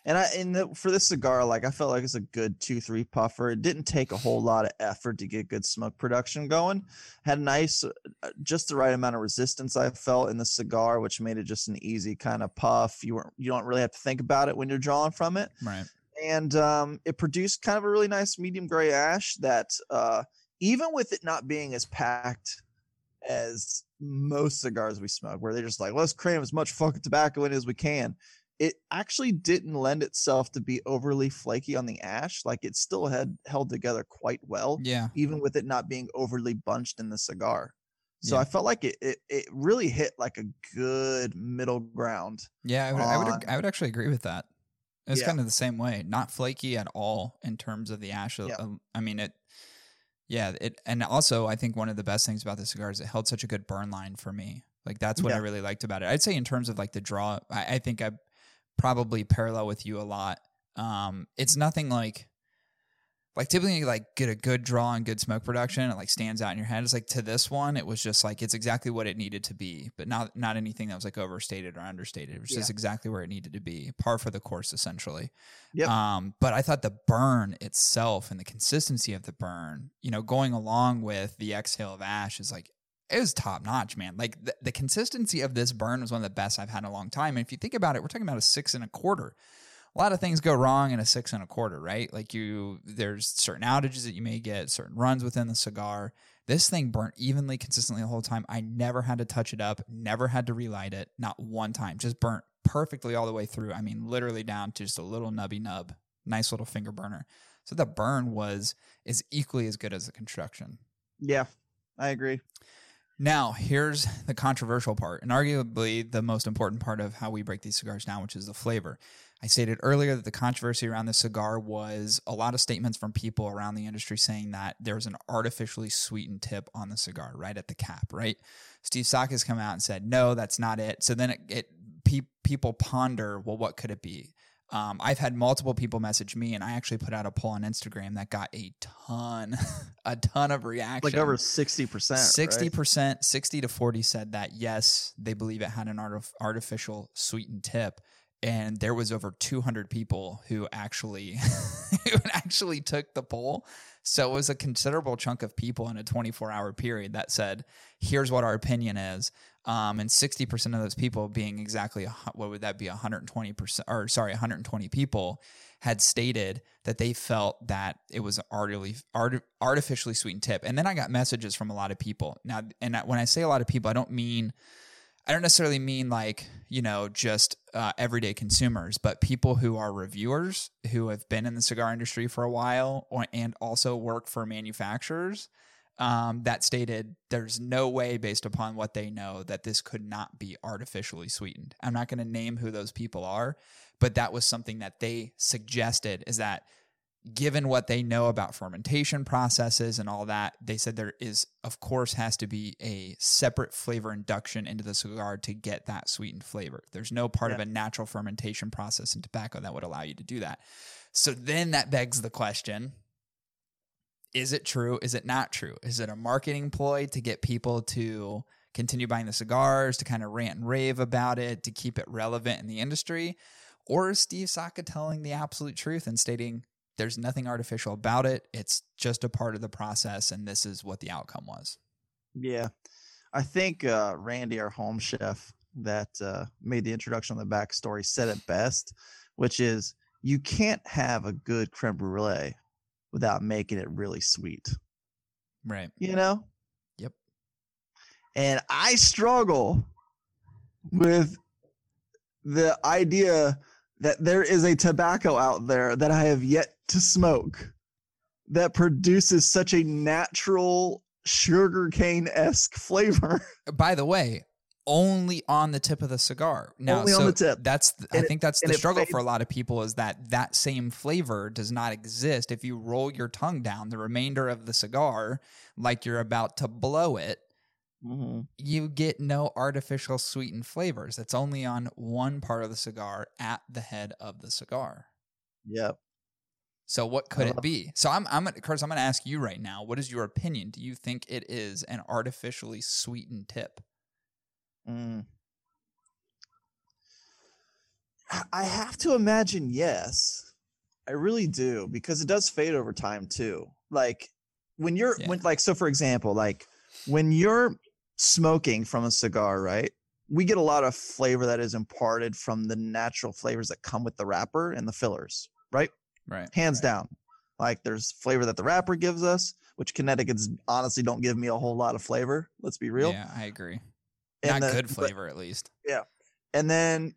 And I and the, for this cigar, like I felt like it's a good two three puffer. It didn't take a whole lot of effort to get good smoke production going. Had nice, uh, just the right amount of resistance I felt in the cigar, which made it just an easy kind of puff. You weren't you don't really have to think about it when you're drawing from it. Right. And um, it produced kind of a really nice medium gray ash that, uh, even with it not being as packed as most cigars we smoke, where they're just like, let's cram as much fucking tobacco in as we can. It actually didn't lend itself to be overly flaky on the ash. Like it still had held together quite well, Yeah. even with it not being overly bunched in the cigar. So Yeah. I felt like it, it it really hit like a good middle ground. Yeah. I would, I would on- I would actually agree with that. It's Yeah. kind of the same way, not flaky at all in terms of the ash. Yeah. I mean it. Yeah, it and also I think one of the best things about the cigar is it held such a good burn line for me. Like that's what I really liked about it. I'd say in terms of like the draw, I, I think I probably parallel with you a lot. Um, it's nothing like like typically you, like get a good draw and good smoke production. It like stands out in your head. It's like to this one, it was just like it's exactly what it needed to be, but not not anything that was like overstated or understated. It was just exactly where it needed to be, par for the course essentially. Yep. Um, but I thought the burn itself and the consistency of the burn, you know, going along with the exhale of ash is like it was top notch, man. Like the, the consistency of this burn was one of the best I've had in a long time. And if you think about it, we're talking about a six and a quarter. A lot of things go wrong in a six and a quarter, right? Like you, there's certain outages that you may get, certain runs within the cigar. This thing burnt evenly, consistently the whole time. I never had to touch it up, never had to relight it, not one time. Just burnt perfectly all the way through. I mean, literally down to just a little nubby nub, nice little finger burner. So the burn was is equally as good as the construction. Yeah, I agree. Now, here's the controversial part, and arguably the most important part of how we break these cigars down, which is the flavor. I stated earlier that the controversy around this cigar was a lot of statements from people around the industry saying that there's an artificially sweetened tip on the cigar right at the cap, right? Steve Saka has come out and said, no, that's not it. So then it, it pe- people ponder, well, what could it be? Um, I've had multiple people message me, and I actually put out a poll on Instagram that got a ton, a ton of reaction. Like over sixty percent. Sixty percent, sixty to forty said that yes, they believe it had an artif- artificial sweetened tip, and there was over two hundred people who actually who actually took the poll. So it was a considerable chunk of people in a twenty four hour period that said, "Here's what our opinion is." Um, and sixty percent of those people, being exactly what would that be, one hundred and twenty percent, or sorry, one hundred and twenty people, had stated that they felt that it was artificially, artificially sweetened tip. And then I got messages from a lot of people. Now, and when I say a lot of people, I don't mean, I don't necessarily mean like, you know, just uh, everyday consumers, but people who are reviewers who have been in the cigar industry for a while or, and also work for manufacturers. Um, that stated there's no way, based upon what they know, that this could not be artificially sweetened. I'm not going to name who those people are, but that was something that they suggested is that given what they know about fermentation processes and all that, they said there is, of course, has to be a separate flavor induction into the cigar to get that sweetened flavor. There's no part of a natural fermentation process in tobacco that would allow you to do that. So then that begs the question is it true? Is it not true? Is it a marketing ploy to get people to continue buying the cigars, to kind of rant and rave about it, to keep it relevant in the industry? Or is Steve Saka telling the absolute truth and stating there's nothing artificial about it? It's just a part of the process, and this is what the outcome was. Yeah, I think uh, Randy, our home chef, that uh, made the introduction on the backstory, said it best, which is you can't have a good creme brulee without making it really sweet. Right. You know. Yep. And I struggle with the idea that there is a tobacco out there that I have yet to smoke that produces such a natural sugarcane esque flavor. By the way, only on the tip of the cigar. Now, Only on the tip. That's I it- think that's the struggle for a lot of people is that that same flavor does not exist if you roll your tongue down the remainder of the cigar like you're about to blow it. Mhm. You get no artificial sweetened flavors. It's only on one part of the cigar at the head of the cigar. Yep. So what could it be? So I'm I'm Curtis, I'm going to ask you right now. What is your opinion? Do you think it is an artificially sweetened tip? Mm. I have to imagine yes. I really do because it does fade over time too. Like when you're Yeah. when like so for example, like when you're smoking from a cigar, right? We get a lot of flavor that is imparted from the natural flavors that come with the wrapper and the fillers, right? Right. Hands right. down. Like there's flavor that the wrapper gives us, which Connecticut's honestly don't give me a whole lot of flavor. Let's be real. Yeah, I agree. And Not the- good but- flavor, at least. Yeah. And then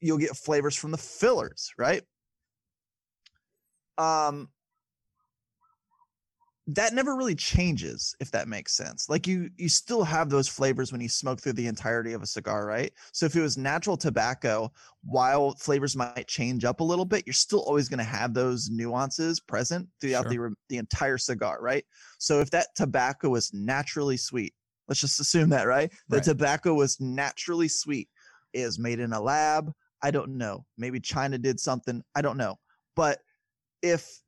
you'll get flavors from the fillers, right? Um that never really changes if that makes sense like you you still have those flavors when you smoke through the entirety of a cigar right so if it was natural tobacco while flavors might change up a little bit you're still always going to have those nuances present throughout Sure. the the entire cigar right so if that tobacco was naturally sweet let's just assume that right? The Right. tobacco was naturally sweet. Is made in a lab. I don't know. Maybe china did something. I don't know. But if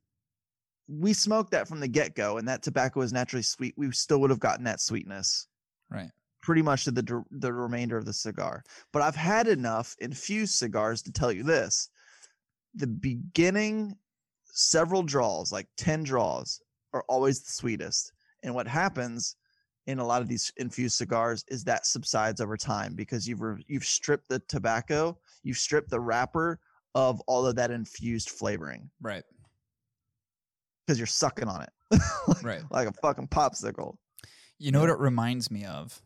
we smoked that from the get-go and that tobacco was naturally sweet we still would have gotten that sweetness Right. pretty much to the the remainder of the cigar. But i've had enough infused cigars to tell you this. The beginning several draws like 10 draws are always the sweetest. And what happens in a lot of these infused cigars is that subsides over time because you've re- you've stripped the tobacco you've stripped the wrapper of all of that infused flavoring Right. because you're sucking on it like, Right. like a fucking popsicle You know Yeah. what it reminds me of?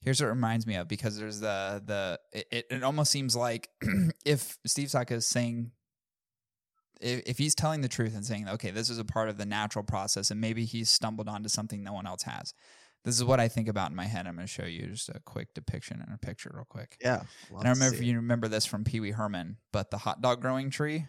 Here's what it reminds me of because there's the the it, it, it almost seems like if Steve Saka is saying if, if he's telling the truth and saying okay this is a part of the natural process and maybe he's stumbled onto something no one else has. This is what I think about in my head. I'm going to show you just a quick depiction and a picture real quick. yeah and I remember if you remember this from Pee Wee Herman, but the hot dog growing tree.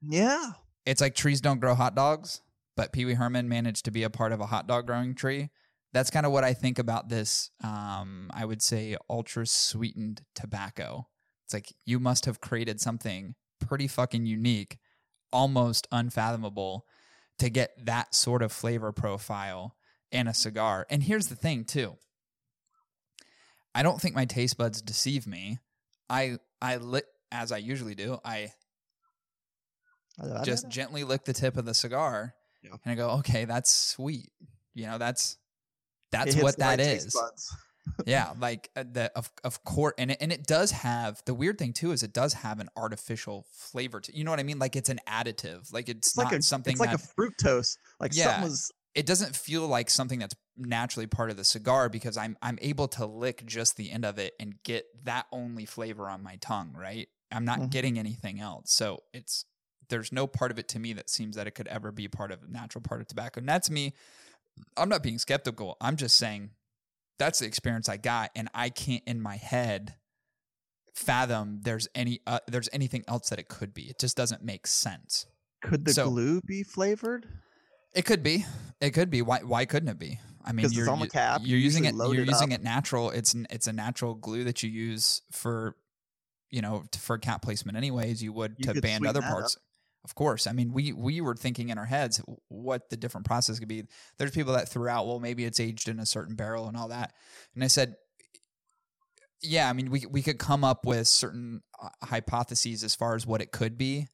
yeah It's like trees don't grow hot dogs, but Pee Wee Herman managed to be a part of a hot dog growing tree. That's kind of what I think about this. Um, I would say ultra sweetened tobacco. It's like you must have created something pretty fucking unique, almost unfathomable, to get that sort of flavor profile in a cigar. And here's the thing, too. I don't think my taste buds deceive me. I I lit as I usually do. I just gently lick the tip of the cigar Yeah. and I go, okay, that's sweet. You know, that's that's what the right is. Yeah, like uh, the of of course, and it, and it does have the weird thing too is it does have an artificial flavor to you know what I mean? Like it's an additive. Like it's, It's not like a something It's like that a fructose. Like Yeah. something was. it doesn't feel like something that's naturally part of the cigar because I'm I'm able to lick just the end of it and get that only flavor on my tongue, right? I'm not Mhm. getting anything else. So it's there's no part of it to me that seems that it could ever be part of a natural part of tobacco. And that's me. I'm not being skeptical. I'm just saying that's the experience I got and I can't in my head fathom there's any uh, there's anything else that it could be. It just doesn't make sense. Could the so- glue be flavored? It could be. It could be. Why? Why couldn't it be? I mean, you're on the you- cap, You're you using it. You're it using it natural. It's it's a natural glue that you use for, you know, for cap placement. Anyways, you would You to band other parts. up. Of course. I mean, we we were thinking in our heads what the different process could be. There's people that threw out, well, maybe it's aged in a certain barrel and all that. And I said, yeah, I mean, we we could come up with certain uh, hypotheses as far as what it could be,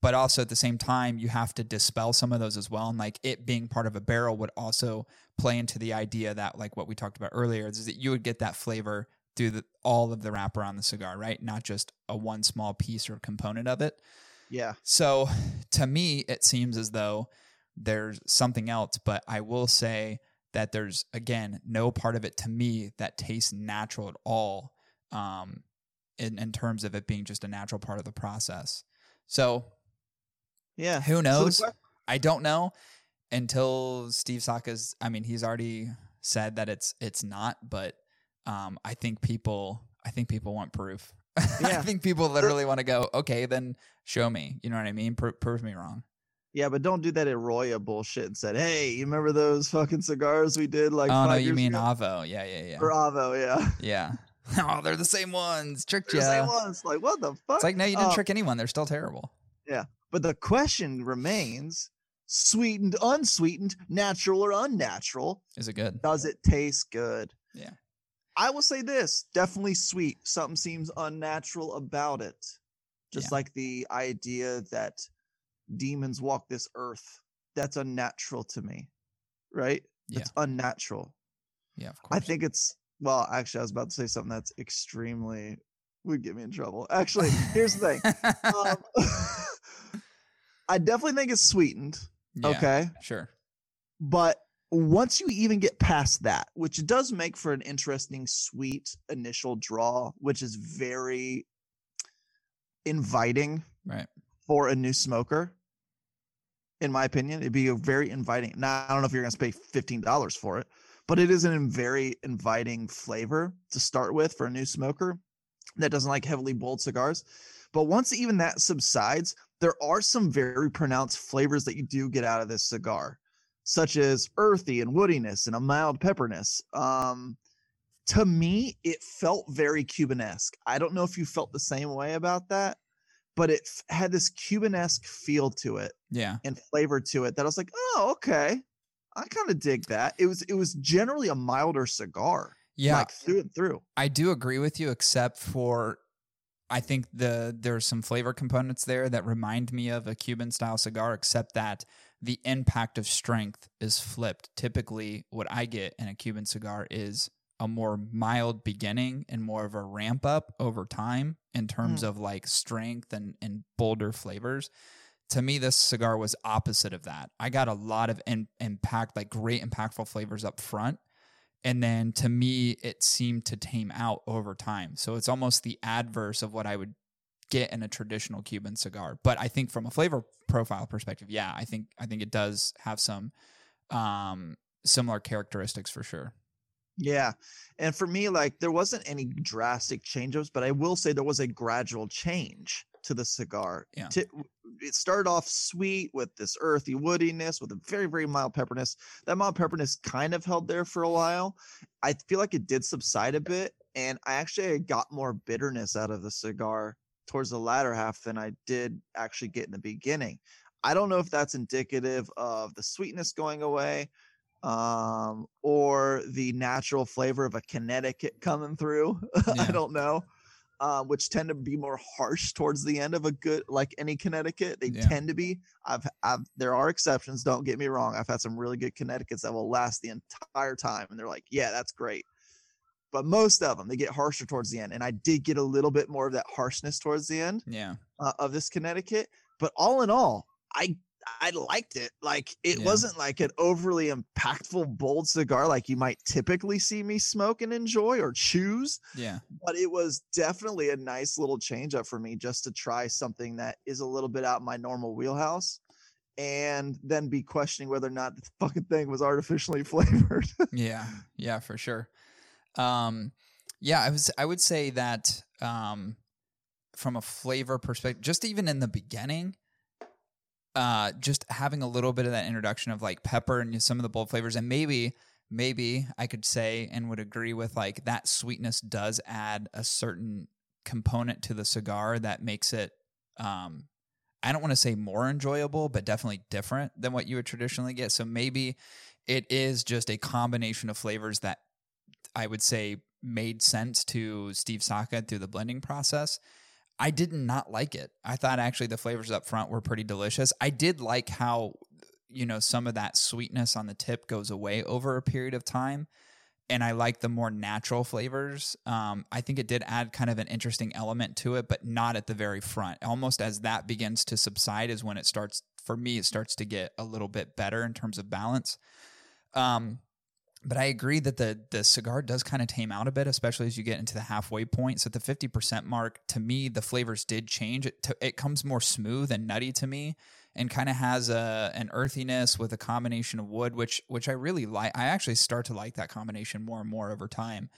but also at the same time, you have to dispel some of those as well. And like it being part of a barrel would also play into the idea that, like what we talked about earlier, is that you would get that flavor through the, all of the wrapper on the cigar, right? Not just a one small piece or component of it. Yeah. So to me, it seems as though there's something else, but I will say that there's again no part of it to me that tastes natural at all. Um, in, in terms of it being just a natural part of the process. So Yeah. who knows? que- I don't know until Steve Saka's. I mean, he's already said that it's it's not, but um, I think people. I think people want proof. I think people literally want to go. Okay, then show me. You know what I mean? Pro- prove me wrong. yeah, but don't do that Arroyo bullshit and said, "Hey, you remember those fucking cigars we did like oh no, you mean ago? Avo? Yeah, yeah, yeah, Bravo, yeah. yeah. oh, they're the same ones. Tricked you. They're the same ones. Like, what the fuck? It's like no, you didn't Uh, trick anyone. They're still terrible. Yeah. But the question remains: sweetened, unsweetened, natural or unnatural? Is it good? Does it taste good? Yeah. I will say this: definitely sweet. Something seems unnatural about it. Just Yeah. like the idea that demons walk this earth. That's unnatural to me, right? Yeah. It's unnatural. Yeah, of course. I think it's well. Actually, I was about to say something that's extremely would get me in trouble. Actually, here's the thing. Um, I definitely think it's sweetened. Yeah, Okay, Sure. but once you even get past that, which does make for an interesting, sweet initial draw, which is very inviting Right. for a new smoker. in my opinion. It'd be a very inviting. Now I don't know if you're gonna pay fifteen dollars for it, but it is a very inviting flavor to start with for a new smoker that doesn't like heavily bowled cigars. But once even that subsides, there are some very pronounced flavors that you do get out of this cigar, such as earthy and woodiness and a mild pepperness. Um, to me, it felt very Cubanesque. I don't know if you felt the same way about that, but it f- had this Cubanesque feel to it Yeah. and flavor to it that I was like, oh, okay. I kind of dig that. It was it was generally a milder cigar, Yeah. like through and through. I do agree with you, except for I think the there's some flavor components there that remind me of a Cuban style cigar, except that the impact of strength is flipped. Typically, what I get in a Cuban cigar is a more mild beginning and more of a ramp up over time in terms mm. of like strength and, and bolder flavors. To me, this cigar was opposite of that. I got a lot of in, impact, like great impactful flavors up front and then to me it seemed to tame out over time so it's almost the adverse of what i would get in a traditional cuban cigar but i think from a flavor profile perspective yeah i think i think it does have some um similar characteristics for sure Yeah. And for me, like there wasn't any drastic changes, but I will say there was a gradual change to the cigar. Yeah. It started off sweet with this earthy woodiness with a very, very mild pepperness. That mild pepperness kind of held there for a while. I feel like it did subside a bit. And I actually got more bitterness out of the cigar towards the latter half than I did actually get in the beginning. I don't know if that's indicative of the sweetness going away um, or the natural flavor of a Connecticut coming through. Yeah. I don't know. Uh, which tend to be more harsh towards the end of a good, like any Connecticut. They Yeah. tend to be. I've, I've, there are exceptions. Don't get me wrong. I've had some really good Connecticut's that will last the entire time, and they're like, yeah, that's great. But most of them, they get harsher towards the end, and I did get a little bit more of that harshness towards the end yeah uh, of this Connecticut. But all in all, I I liked it. Like it Yeah. wasn't like an overly impactful, bold cigar like you might typically see me smoke and enjoy or choose. yeah But it was definitely a nice little change up for me just to try something that is a little bit out my normal wheelhouse. And then be questioning whether or not the fucking thing was artificially flavored. yeah yeah for sure um yeah i was i would say that um from a flavor perspective just even in the beginning uh just having a little bit of that introduction of like pepper and some of the bold flavors and maybe maybe i could say and would agree with like that sweetness does add a certain component to the cigar that makes it um I don't want to say more enjoyable, but definitely different than what you would traditionally get. So maybe it is just a combination of flavors that I would say made sense to Steve Saka through the blending process. I did not like it. I thought actually the flavors up front were pretty delicious. I did like how you know some of that sweetness on the tip goes away over a period of time and I like the more natural flavors. Um, I think it did add kind of an interesting element to it, but not at the very front. Almost as that begins to subside is when it starts. For me, it starts to get a little bit better in terms of balance. Um, but I agree that the the cigar does kind of tame out a bit, especially as you get into the halfway point. So at the fifty percent mark, to me, the flavors did change. It t- it comes more smooth and nutty to me, and kind of has a an earthiness with a combination of wood, which which I really like. I actually start to like that combination more and more over time.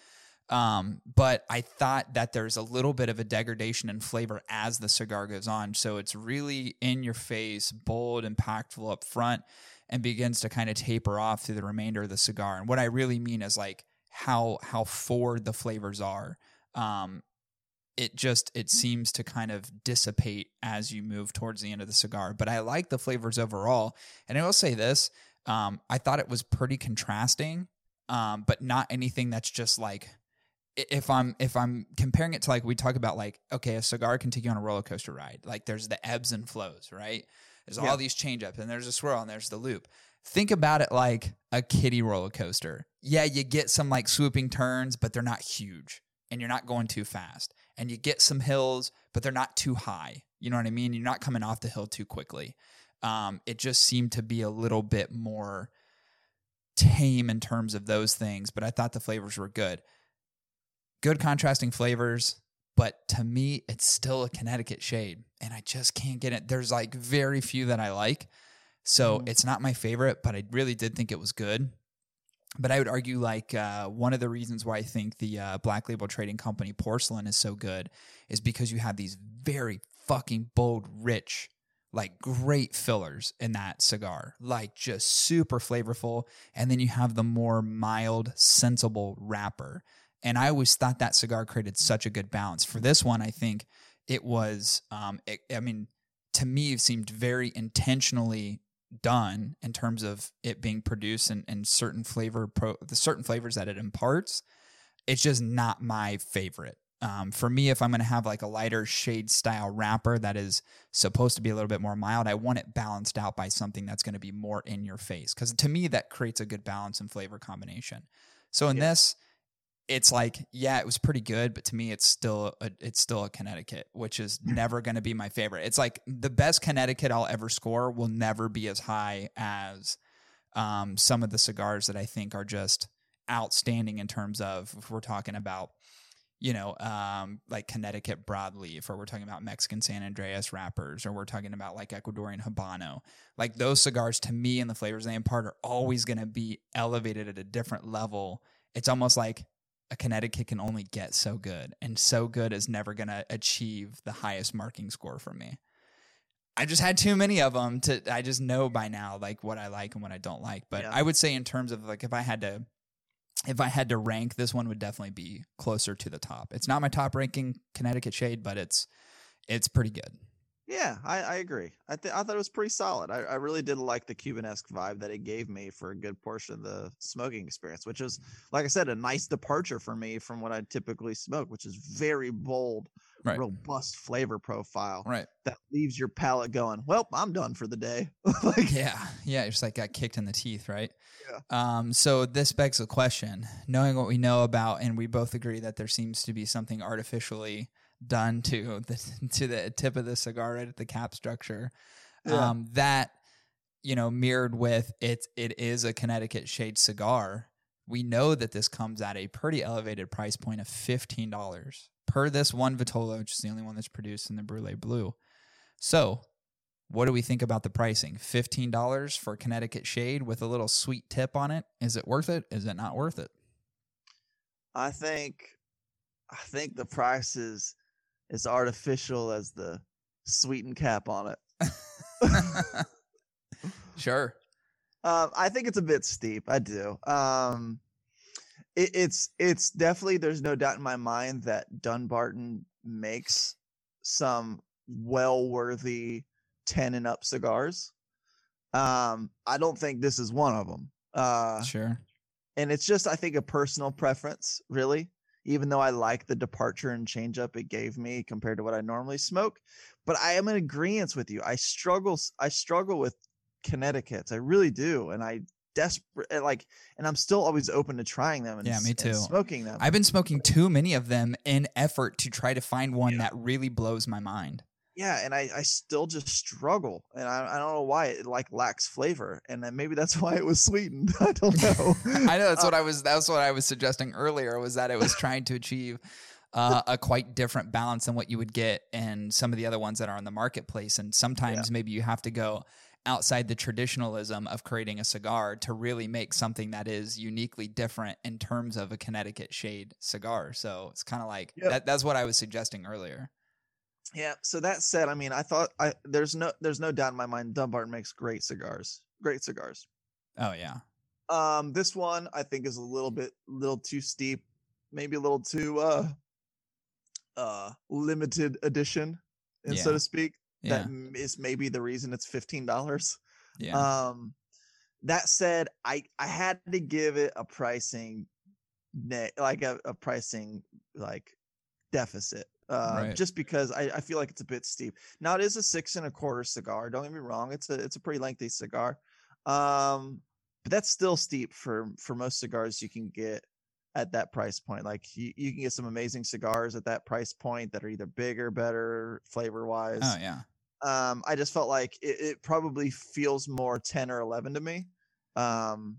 Um, but I thought that there's a little bit of a degradation in flavor as the cigar goes on. So it's really in your face, bold, impactful up front, and begins to kind of taper off through the remainder of the cigar. And what I really mean is like how how forward the flavors are. Um, it just it seems to kind of dissipate as you move towards the end of the cigar. But I like the flavors overall. And I will say this: um, I thought it was pretty contrasting, um, but not anything that's just like if I'm if I'm comparing it to like we talk about like okay a cigar can take you on a roller coaster ride like there's the ebbs and flows right there's Yeah. all these change ups and there's a swirl and there's the loop. Think about it like a kiddie roller coaster. Yeah you get some like swooping turns but they're not huge and you're not going too fast. And you get some hills but they're not too high. You know what I mean? You're not coming off the hill too quickly. Um, it just seemed to be a little bit more tame in terms of those things but I thought the flavors were good. Good contrasting flavors, but to me, it's still a Connecticut shade, and I just can't get it. There's like very few that I like. So Mhm. it's not my favorite, but I really did think it was good. But I would argue like uh, one of the reasons why I think the uh, Black Label Trading Company porcelain is so good is because you have these very fucking bold, rich, like great fillers in that cigar, like just super flavorful. And then you have the more mild, sensible wrapper. And I always thought that cigar created such a good balance. For this one, I think it was, um, it, I mean, to me, it seemed very intentionally done in terms of it being produced and, and certain flavor pro the certain flavors that it imparts it's just not my favorite um, for me if i'm going to have like a lighter shade style wrapper that is supposed to be a little bit more mild i want it balanced out by something that's going to be more in your face because to me that creates a good balance and flavor combination so in Yeah. this it's like yeah it was pretty good but to me it's still a, it's still a connecticut which is never going to be my favorite. It's like the best connecticut i'll ever score will never be as high as um, some of the cigars that i think are just outstanding in terms of if we're talking about you know um, like connecticut broadleaf or we're talking about mexican san andreas wrappers or we're talking about like ecuadorian habano. Like those cigars to me and the flavors they impart are always going to be elevated at a different level. It's almost like a Connecticut can only get so good, and so good is never going to achieve the highest marking score from me. I just had too many of them to. I just know by now like what I like and what I don't like. But Yeah. I would say in terms of like if I had to, if I had to rank, this one would definitely be closer to the top. It's not my top ranking Connecticut shade, but it's it's pretty good. Yeah, I, I agree. I th- I thought it was pretty solid. I, I really did like the Cuban-esque vibe that it gave me for a good portion of the smoking experience, which is, like I said, a nice departure for me from what I typically smoke, which is very bold, Right. robust flavor profile Right. that leaves your palate going, "Well, I'm done for the day." like, yeah, yeah, it just like got kicked in the teeth, right? Yeah. Um, so this begs the question: knowing what we know about, and we both agree that there seems to be something artificially done to the to the tip of the cigar, right at the cap structure, Yeah. um, that you know mirrored with it. It is a Connecticut shade cigar. We know that this comes at a pretty elevated price point of fifteen dollars per this one Vitolo, which is the only one that's produced in the Brulee Blue. So, what do we think about the pricing? Fifteen dollars for Connecticut Shade with a little sweet tip on it. Is it worth it? Is it not worth it? I think, I think the price is as artificial as the sweetened cap on it. sure. Um, I think it's a bit steep. I do. Um, it, it's it's definitely there's no doubt in my mind that Dunbarton makes some well worthy ten and up cigars. Um, I don't think this is one of them. Uh, Sure. and it's just I think a personal preference, really. Even though I like the departure and change up it gave me compared to what I normally smoke, but I am in agreement with you. I struggle. I struggle with Connecticut's. I really do, and I desperate like, and I'm still always open to trying them. And, Yeah, me too. smoking them. I've been smoking too many of them in effort to try to find one Yeah. that really blows my mind. Yeah, and I I still just struggle, and I I don't know why it like lacks flavor, and then maybe that's why it was sweetened. I don't know. I know that's Uh, what I was. That's what I was suggesting earlier. Was that it was trying to achieve uh, a quite different balance than what you would get in some of the other ones that are on the marketplace, and sometimes maybe you have to go outside the traditionalism of creating a cigar to really make something that is uniquely different in terms of a Connecticut shade cigar. So it's kind of like Yep. that, that's what I was suggesting earlier. Yeah. So that said, I mean, I thought I there's no there's no doubt in my mind Dunbarton makes great cigars. Great cigars. Oh yeah, Um, this one I think is a little bit little too steep, maybe a little too uh uh limited edition, and so to speak. yeah, That is maybe the reason it's fifteen dollars. yeah. Um, that said, I I had to give it a pricing, like a, a pricing like deficit, uh, Right. just because I, I feel like it's a bit steep. Now it is a six and a quarter cigar. Don't get me wrong; it's a it's a pretty lengthy cigar, um, but that's still steep for for most cigars you can get at that price point. Like you, you can get some amazing cigars at that price point that are either bigger, better, flavor wise oh yeah. um i just felt like it, it probably feels more 10 or 11 to me um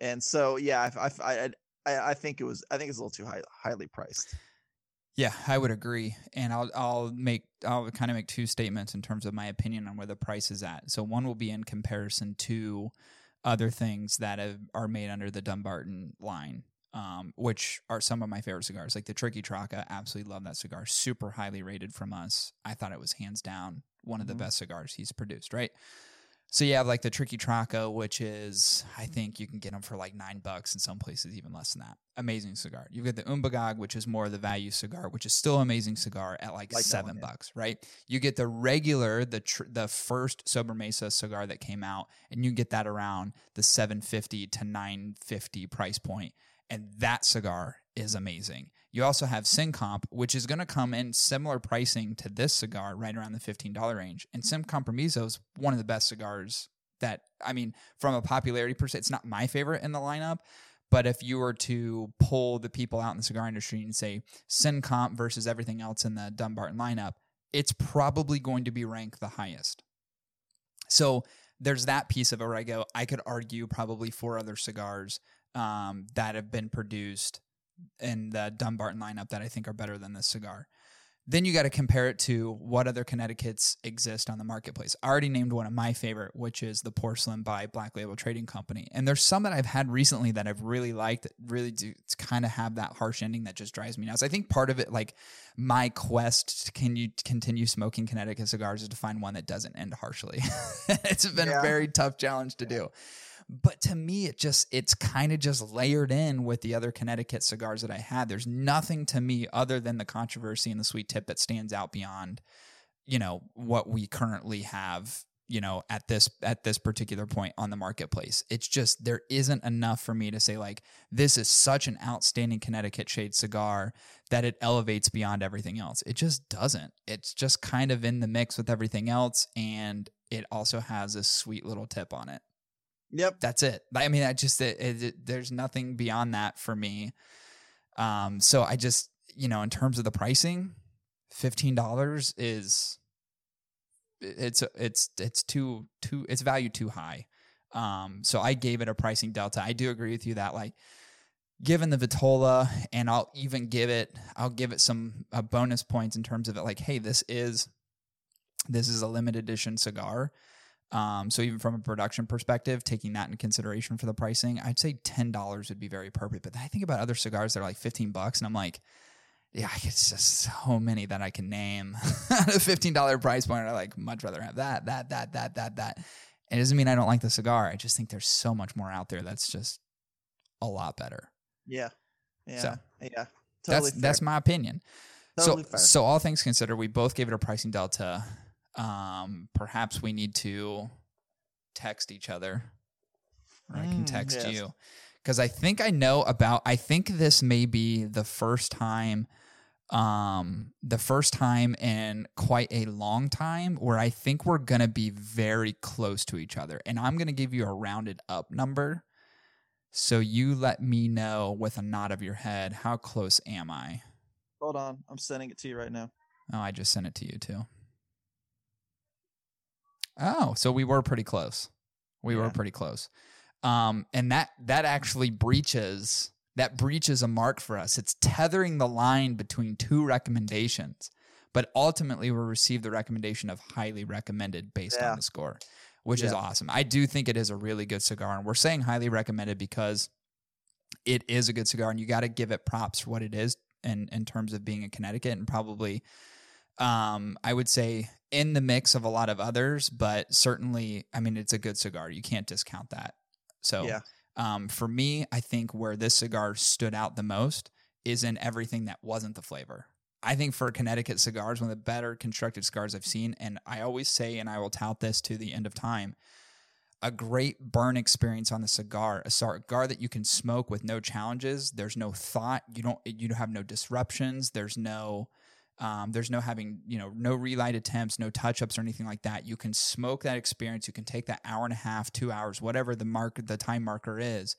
and so yeah i i i, I- I think it was i think it's a little too high highly priced Yeah, I would agree, and I'll I'll make I'll kind of make two statements in terms of my opinion on where the price is at. So one will be in comparison to other things that have, are made under the Dunbarton line, um, which are some of my favorite cigars, like the Tiqui Traca. Absolutely love that cigar. Super highly rated from us. I thought it was hands down one of the Mhm. best cigars he's produced. Right. So you have like the Tiqui Traca, which is I think you can get them for like nine bucks in some places, even less than that. Amazing cigar. You've got the Umbagog, which is more of the value cigar, which is still amazing cigar at like, Like seven one, yeah. bucks, right? You get the regular, the tr- the first Sobremesa cigar that came out, and you get that around the seven fifty to nine fifty price point, and that cigar is amazing. You also have Sin Comp, which is going to come in similar pricing to this cigar, right around the fifteen dollar range. And Sin Compromiso is one of the best cigars that I mean, from a popularity per se, it's not my favorite in the lineup. But if you were to pull the people out in the cigar industry and say Sin Comp versus everything else in the Dunbarton lineup, it's probably going to be ranked the highest. So there's that piece of it I go, I could argue probably four other cigars um, that have been produced in the Dunbarton lineup that I think are better than this cigar. Then you got to compare it to what other Connecticut's exist on the marketplace. I already named one of my favorite, which is the Porcelain by Black Label Trading Company. And there's some that I've had recently that I've really liked, that really do kind of have that harsh ending that just drives me nuts. I think part of it, like my quest to can you continue smoking Connecticut cigars, is to find one that doesn't end harshly. it's been a very tough challenge to do. But to me, it just it's kind of just layered in with the other Connecticut cigars that I had. There's nothing to me other than the controversy and the sweet tip that stands out beyond, you know, what we currently have, you know, at this at this particular point on the marketplace. It's just there isn't enough for me to say like this is such an outstanding Connecticut shade cigar that it elevates beyond everything else. It just doesn't. It's just kind of in the mix with everything else and it also has a sweet little tip on it Yep. that's it. I mean, I just it, it, it- there's nothing beyond that for me. Um, so I just you know, in terms of the pricing, fifteen dollars is it's it's it's too too it's value too high. Um, so I gave it a pricing delta. I do agree with you that like given the Vitola, and I'll even give it I'll give it some uh, bonus points in terms of it. Like, hey, this is this is a limited edition cigar. Um, so even from a production perspective, taking that into consideration for the pricing, I'd say ten dollars would be very perfect. But then I think about other cigars that are like fifteen bucks, and I'm like, yeah, it's just so many that I can name at a fifteen dollar price point. I like much rather have that, that, that, that, that, that. It doesn't mean I don't like the cigar. I just think there's so much more out there that's just a lot better. Yeah. Yeah. So, yeah. Totally that's fair. that's my opinion. totally so fair. so all things considered, we both gave it a pricing delta. Um, perhaps we need to text each other, or I can Mm, text yes. you because I think I know about. I think this may be the first time, um, the first time in quite a long time where I think we're gonna be very close to each other, and I'm gonna give you a rounded up number. So you let me know with a nod of your head how close am I? Hold on. I'm sending it to you right now. Oh, I just sent it to you too. Oh, so we were pretty close. We were pretty close. Um, and that that actually breaches that breaches a mark for us. It's tethering the line between two recommendations, but ultimately we receive the recommendation of highly recommended based Yeah. on the score, which is awesome. I do think it is a really good cigar, and we're saying highly recommended because it is a good cigar, and you got to give it props for what it is in in terms of being in Connecticut, and probably, um, I would say in the mix of a lot of others, but certainly, I mean, it's a good cigar. You can't discount that. So, Yeah. um, for me, I think where this cigar stood out the most is in everything that wasn't the flavor. I think for Connecticut cigars, one of the better constructed cigars I've seen, and I always say, and I will tout this to the end of time, a great burn experience on the cigar, a cigar that you can smoke with no challenges. There's no thought. You don't. You have no disruptions. There's no. Um, there's no having, you know, no relight attempts, no touch ups or anything like that. You can smoke that experience. You can take that hour and a half, two hours, whatever the mark, the time marker is,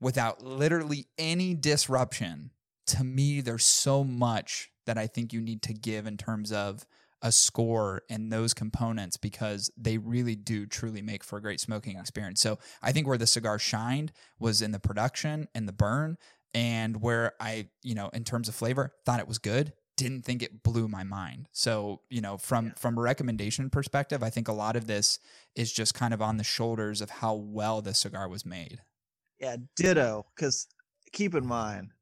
without literally any disruption. To me, there's so much that I think you need to give in terms of a score and those components because they really do truly make for a great smoking experience. So I think where the cigar shined was in the production and the burn. and where I, you know, in terms of flavor, thought it was good, didn't think it blew my mind. So, you know, from Yeah. from a recommendation perspective, I think a lot of this is just kind of on the shoulders of how well this cigar was made. Yeah, ditto. Because keep in mind,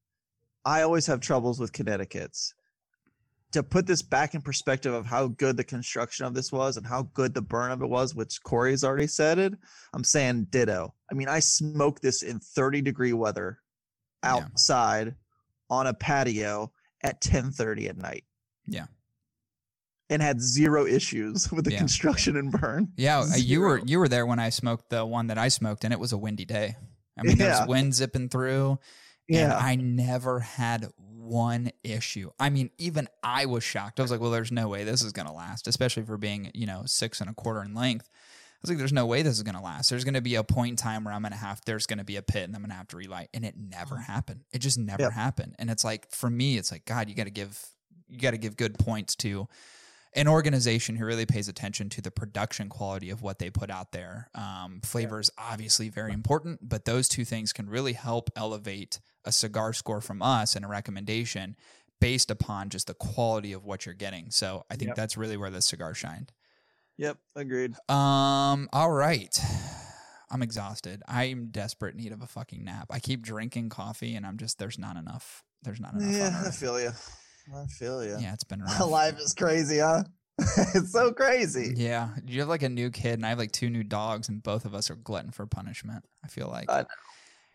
I always have troubles with Connecticut's. To put this back in perspective of how good the construction of this was and how good the burn of it was, which Corey's already said it, I'm saying ditto. I mean, I smoked this in 30 degree weather Yeah. outside on a patio at 10:30 at night. Yeah. And had zero issues with the Yeah. construction and burn. Yeah, uh, you were you were there when I smoked the one that I smoked, and it was a windy day. I mean, Yeah. there's wind zipping through, and Yeah. I never had one issue. I mean, even I was shocked. I was like, "Well, there's no way this is going to last," especially for being you know six and a quarter in length. Was like, "There's no way this is going to last. There's going to be a point in time where I'm going to have there's going to be a pit, and I'm going to have to relight." And it never happened. It just never Yep. happened. And it's like for me, it's like God, you got to give you got to give good points to an organization who really pays attention to the production quality of what they put out there. Um, flavor is obviously very important, but those two things can really help elevate a cigar score from us and a recommendation based upon just the quality of what you're getting. So I think Yep. that's really where the cigar shined. Yep, agreed. Um, all right. I'm exhausted. I'm desperate need of a fucking nap. I keep drinking coffee and I'm just there's not enough. There's not enough. Yeah, I feel you. I feel you. Yeah, it's been rough. Life is crazy, huh? it's so crazy. Yeah, you have like a new kid, and I have like two new dogs, and both of us are glutton for punishment. I feel like I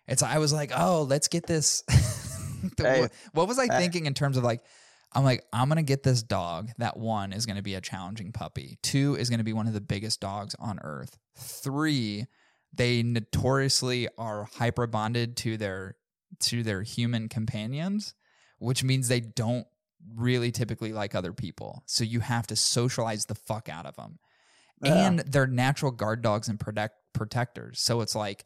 it's. I was like, oh, let's get this. The- Hey. what, what was I Hey. thinking in terms of like? I'm like, I'm gonna get this dog. That one is gonna be a challenging puppy. Two is gonna be one of the biggest dogs on earth. Three, they notoriously are hyper bonded to their to their human companions, which means they don't really typically like other people. So you have to socialize the fuck out of them. Yeah. And they're natural guard dogs and protect protectors. So it's like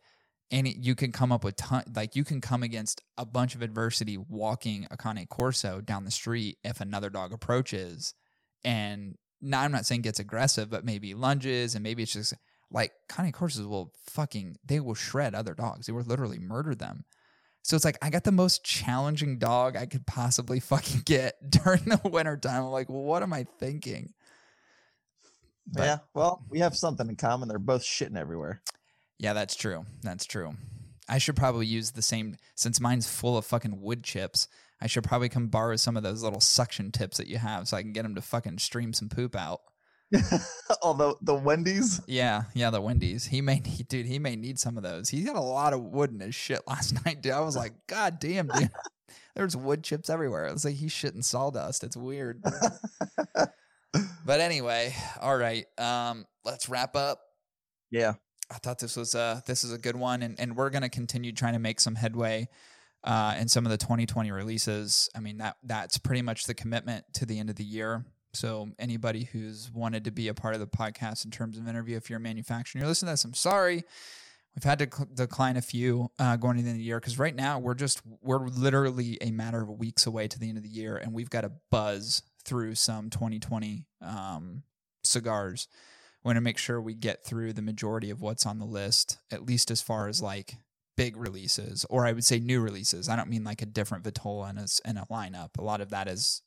any you can come up with ton like you can come against a bunch of adversity walking a Cane Corso down the street if another dog approaches and now I'm not saying gets aggressive, but maybe lunges and maybe it's just like Cane Corsos will fucking they will shred other dogs. They will literally murder them. So it's like I got the most challenging dog I could possibly fucking get during the winter time. I'm like, what am I thinking? But- yeah. Well, we have something in common. They're both shitting everywhere. Yeah, that's true. That's true. I should probably use the same since mine's full of fucking wood chips. I should probably come borrow some of those little suction tips that you have so I can get him to fucking stream some poop out. Although the Wendy's, Yeah, yeah, the Wendy's. He may need, dude. He may need some of those. He got a lot of wood in his shit last night, dude. I was like, God damn, dude. There's wood chips everywhere. It was like he's shitting sawdust. It's weird. but anyway, all right. Um, let's wrap up. yeah, I thought this was uh this is a good one, and and we're gonna continue trying to make some headway. Uh, in some of the 2020 releases, I mean that that's pretty much the commitment to the end of the year. So anybody who's wanted to be a part of the podcast in terms of interview, if you're a manufacturer, you're listening to this, I'm sorry. We've had to cl- decline a few uh, going into the the year because right now we're just we're literally a matter of weeks away to the end of the year, and we've got to buzz through some 2020 um, cigars. Want to make sure we get through the majority of what's on the list, at least as far as like big releases, or I would say new releases. I don't mean like a different Vitola in a, a lineup. A lot of that is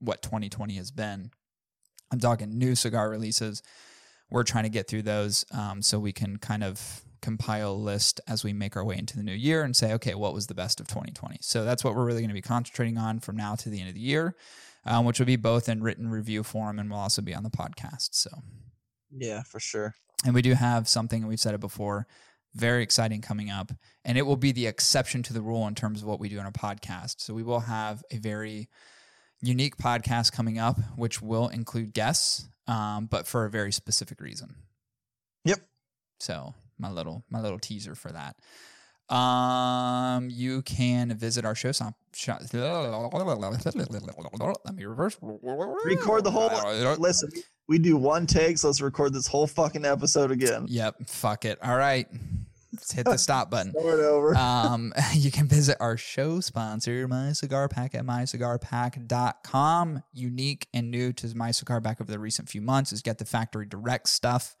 what 2020 has been. I'm talking new cigar releases. We're trying to get through those um, so we can kind of compile a list as we make our way into the new year and say, okay, what was the best of 2020? So that's what we're really going to be concentrating on from now to the end of the year, um, which will be both in written review form and will also be on the podcast. So yeah, for sure. and we do have something, and we've said it before, very exciting coming up. And it will be the exception to the rule in terms of what we do on a podcast. So we will have a very unique podcast coming up, which will include guests, um, but for a very specific reason. Yep. So my little my little teaser for that. Um, you can visit our show. Some, let me reverse. Record the whole. Listen, we do one take, so let's record this whole fucking episode again. Yep. Fuck it. All right. Let's hit the stop button. Start over. um, you can visit our show sponsor, My Cigar Pack, at mycigarpack.com. Unique and new to My Cigar Pack over the recent few months is get the factory direct stuff.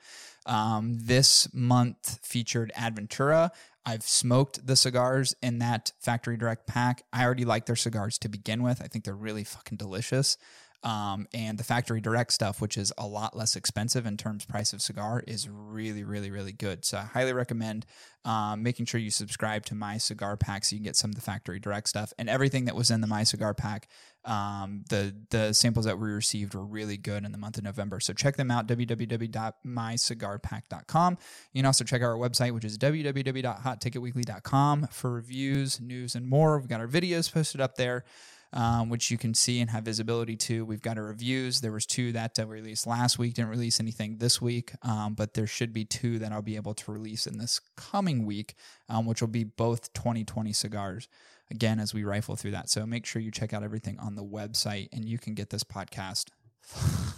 Um, this month featured Adventura. I've smoked the cigars in that factory direct pack. I already like their cigars to begin with. I think they're really fucking delicious. Um, and the factory direct stuff, which is a lot less expensive in terms price of cigar, is really, really, really good. So I highly recommend um, making sure you subscribe to my cigar pack so you can get some of the factory direct stuff and everything that was in the my cigar pack. Um, the the samples that we received were really good in the month of November. So check them out www.mycigarpack.com. You can also check out our website, which is www.hotticketweekly.com for reviews, news, and more. We've got our videos posted up there um, which you can see and have visibility to. We've got our reviews. There was two that uh, we released last week. Didn't release anything this week, um, but there should be two that I'll be able to release in this coming week, um, which will be both 2020 cigars. Again, as we rifle through that, so make sure you check out everything on the website, and you can get this podcast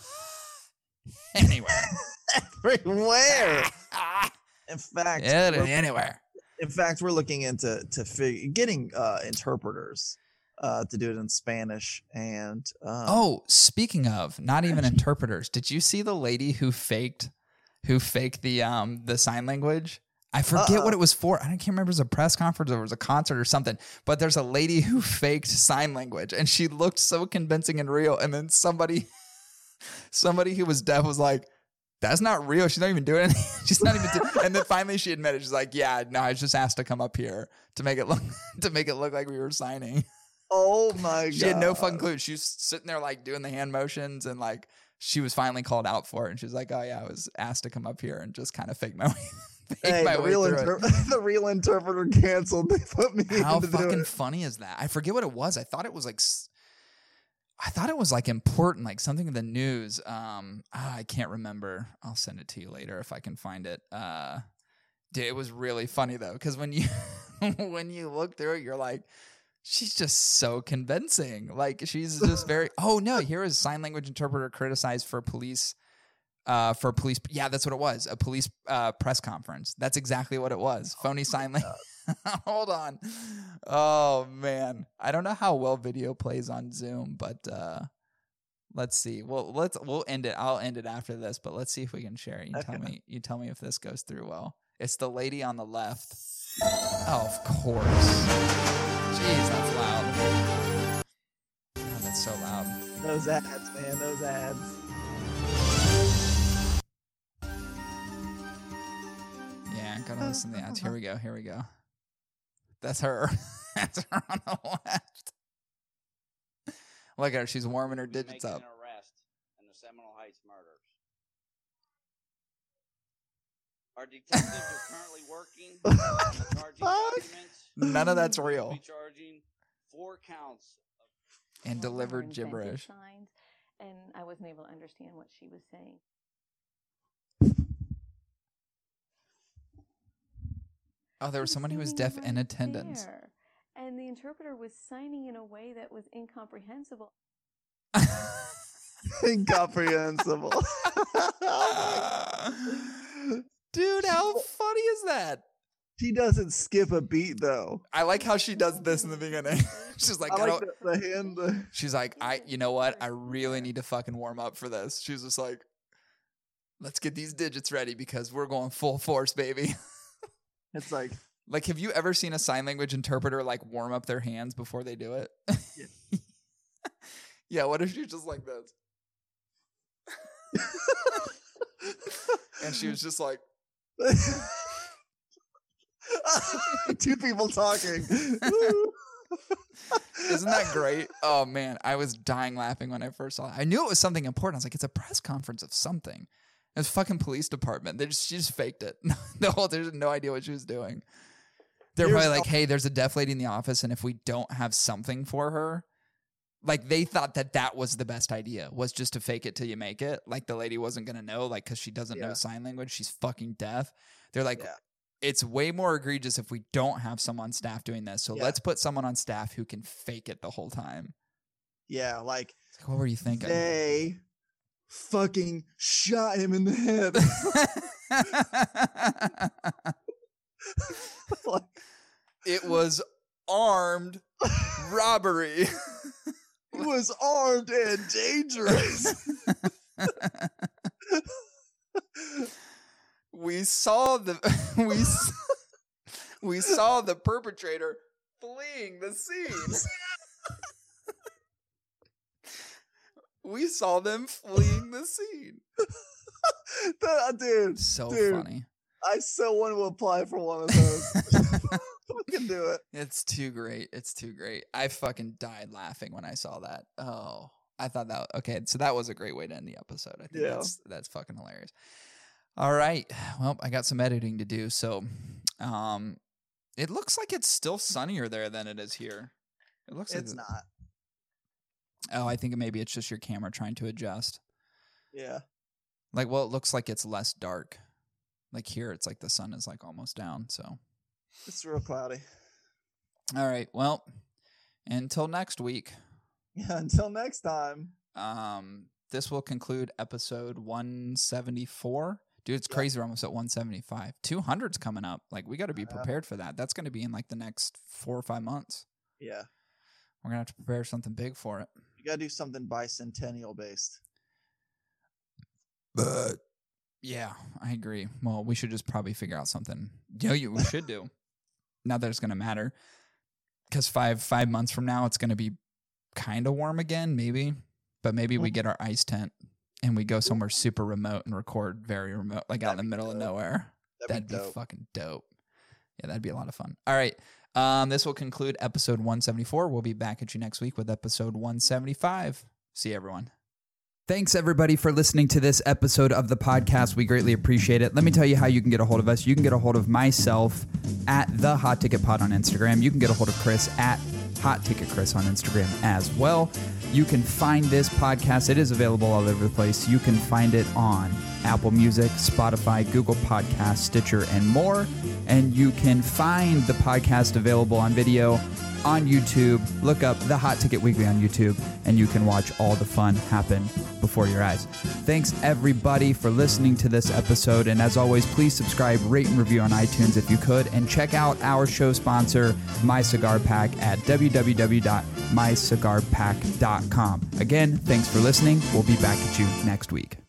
anywhere. Everywhere. In fact, Yeah, anywhere. in fact, we're looking into to fig- getting uh, interpreters uh, to do it in Spanish. And um, Oh, speaking of, not even interpreters. Did you see the lady who faked who faked the um the sign language? I forget Uh-uh. what it was for. I can't remember it was a press conference or it was a concert or something. But there's a lady who faked sign language and she looked so convincing and real. And then somebody somebody who was deaf was like, that's not real. She's not even doing anything. She's not even doing and then finally she admitted, she's like, Yeah, no, I was just asked to come up here to make it look to make it look like we were signing. oh my god, She had no fucking clue. She was sitting there like doing the hand motions and like she was finally called out for it. And she was like, "Oh yeah, I was asked to come up here and just kind of fake my way, Hey, the real, inter- the real interpreter canceled. They put me How in fucking funny is that? I forget what it was. I thought it was like, I thought it was like important, like something in the news. Um, ah, I can't remember. I'll send it to you later if I can find it. Uh, dude, it was really funny though, because when you when you look through it, you're like, she's just so convincing. Like she's just very. oh no, here is sign language interpreter criticized for police. Uh, for police, yeah, that's what it was. A police uh, press conference. That's exactly what it was. Phony sign language. Hold on. Oh man, I don't know how well video plays on Zoom, but uh, let's see. Well, let's we'll end it. I'll end it after this, but let's see if we can share. it. You tell me. You tell me if this goes through well. It's the lady on the left. Oh, of course. Jeez, that's loud. God, that's so loud. Those ads, man. Those ads. Yeah, gotta listen to the ads. Here we go. Here we go. That's her. That's her on the left. Look at her. She's warming her digits making up. an arrest in the Seminole Heights murders. Our detectives are currently working on the charging Fuck. documents. None of that's We'll real. Be charging four counts. Of And Some of them were delivered gibberish. Signs, and I wasn't able to understand what she was saying. Oh, there was someone who was deaf in attendance. there, And the interpreter was signing in a way that was incomprehensible. Incomprehensible. Dude, how funny is that? she doesn't skip a beat though. I like how she does this in the beginning. She's like, I I like don't, the, the hand. The, she's like, I, you know what? I really need to fucking warm up for this. She's just like, let's get these digits ready because we're going full force, baby. It's like Like, have you ever seen a sign language interpreter like warm up their hands before they do it? Yeah. yeah. What if she's just like this? And she was just like, two people talking. Isn't that great? Oh man, I was dying laughing when I first saw it. I knew it was something important. I was like, it's a press conference of something. It's fucking police department. They just she just faked it. the whole there's no idea what she was doing. They're Here's probably like, hey, there's a deaf lady in the office, and if we don't have something for her, like they thought that that was the best idea was just to fake it till you make it. Like the lady wasn't gonna know, like because she doesn't know sign language, she's fucking deaf. They're like, Yeah. it's way more egregious if we don't have someone on staff doing this. So Yeah. let's put someone on staff who can fake it the whole time. yeah, like like, what were you thinking? they fucking shot him in the head. like, it was armed robbery. he was armed and dangerous. we saw the we we saw the perpetrator fleeing the scene. We saw them fleeing the scene. Uh, dude, So Dude. funny. I so want to apply for one of those. Fucking do it. It's too great. It's too great. I fucking died laughing when I saw that. Oh, I thought that okay. So that was a great way to end the episode. I think Yeah. that's that's fucking hilarious. All right. Well, I got some editing to do. So, um, it looks like it's still sunnier there than it is here. It looks It's it- not. Oh, I think maybe it's just your camera trying to adjust. Yeah. Like, well, it looks like it's less dark. Like here, it's like the sun is like almost down. So, It's real cloudy. all right. Well, until next week. Yeah. Until next time. Um, this will conclude episode 174. Dude, it's Yeah. crazy. We're almost at 175. 200's coming up. Like, we got to be prepared for that. That's going to be in like the next four or five months. Yeah. We're going to have to prepare something big for it. You gotta do something bicentennial based. But yeah, I agree. Well, we should just probably figure out something. You know, you we should do. Not that it's going to matter, because five five months from now, it's going to be kind of warm again, maybe. But maybe we get our ice tent and we go somewhere super remote and record very remote, like out in the That'd be middle of nowhere. That'd, That'd, be be, dope. fucking dope. Yeah, that'd be a lot of fun. All right. Um, this will conclude episode 174. We'll be back at you next week with episode 175. See everyone. Thanks, everybody, for listening to this episode of the podcast. We greatly appreciate it. Let me tell you how you can get a hold of us. You can get a hold of myself at the Hot Ticket Pod on Instagram. You can get a hold of Chris at Hot Ticket Chris on Instagram as well. You can find this podcast. It is available all over the place. You can find it on Apple Music, Spotify, Google Podcasts, Stitcher, and more. And you can find the podcast available on video on YouTube. Look up the Hot Ticket Weekly on YouTube, and you can watch all the fun happen before your eyes. Thanks, everybody, for listening to this episode. And as always, please subscribe, rate, and review on iTunes if you could. And check out our show sponsor, My Cigar Pack, at www.mycigarpack.com. Again, thanks for listening. We'll be back at you next week.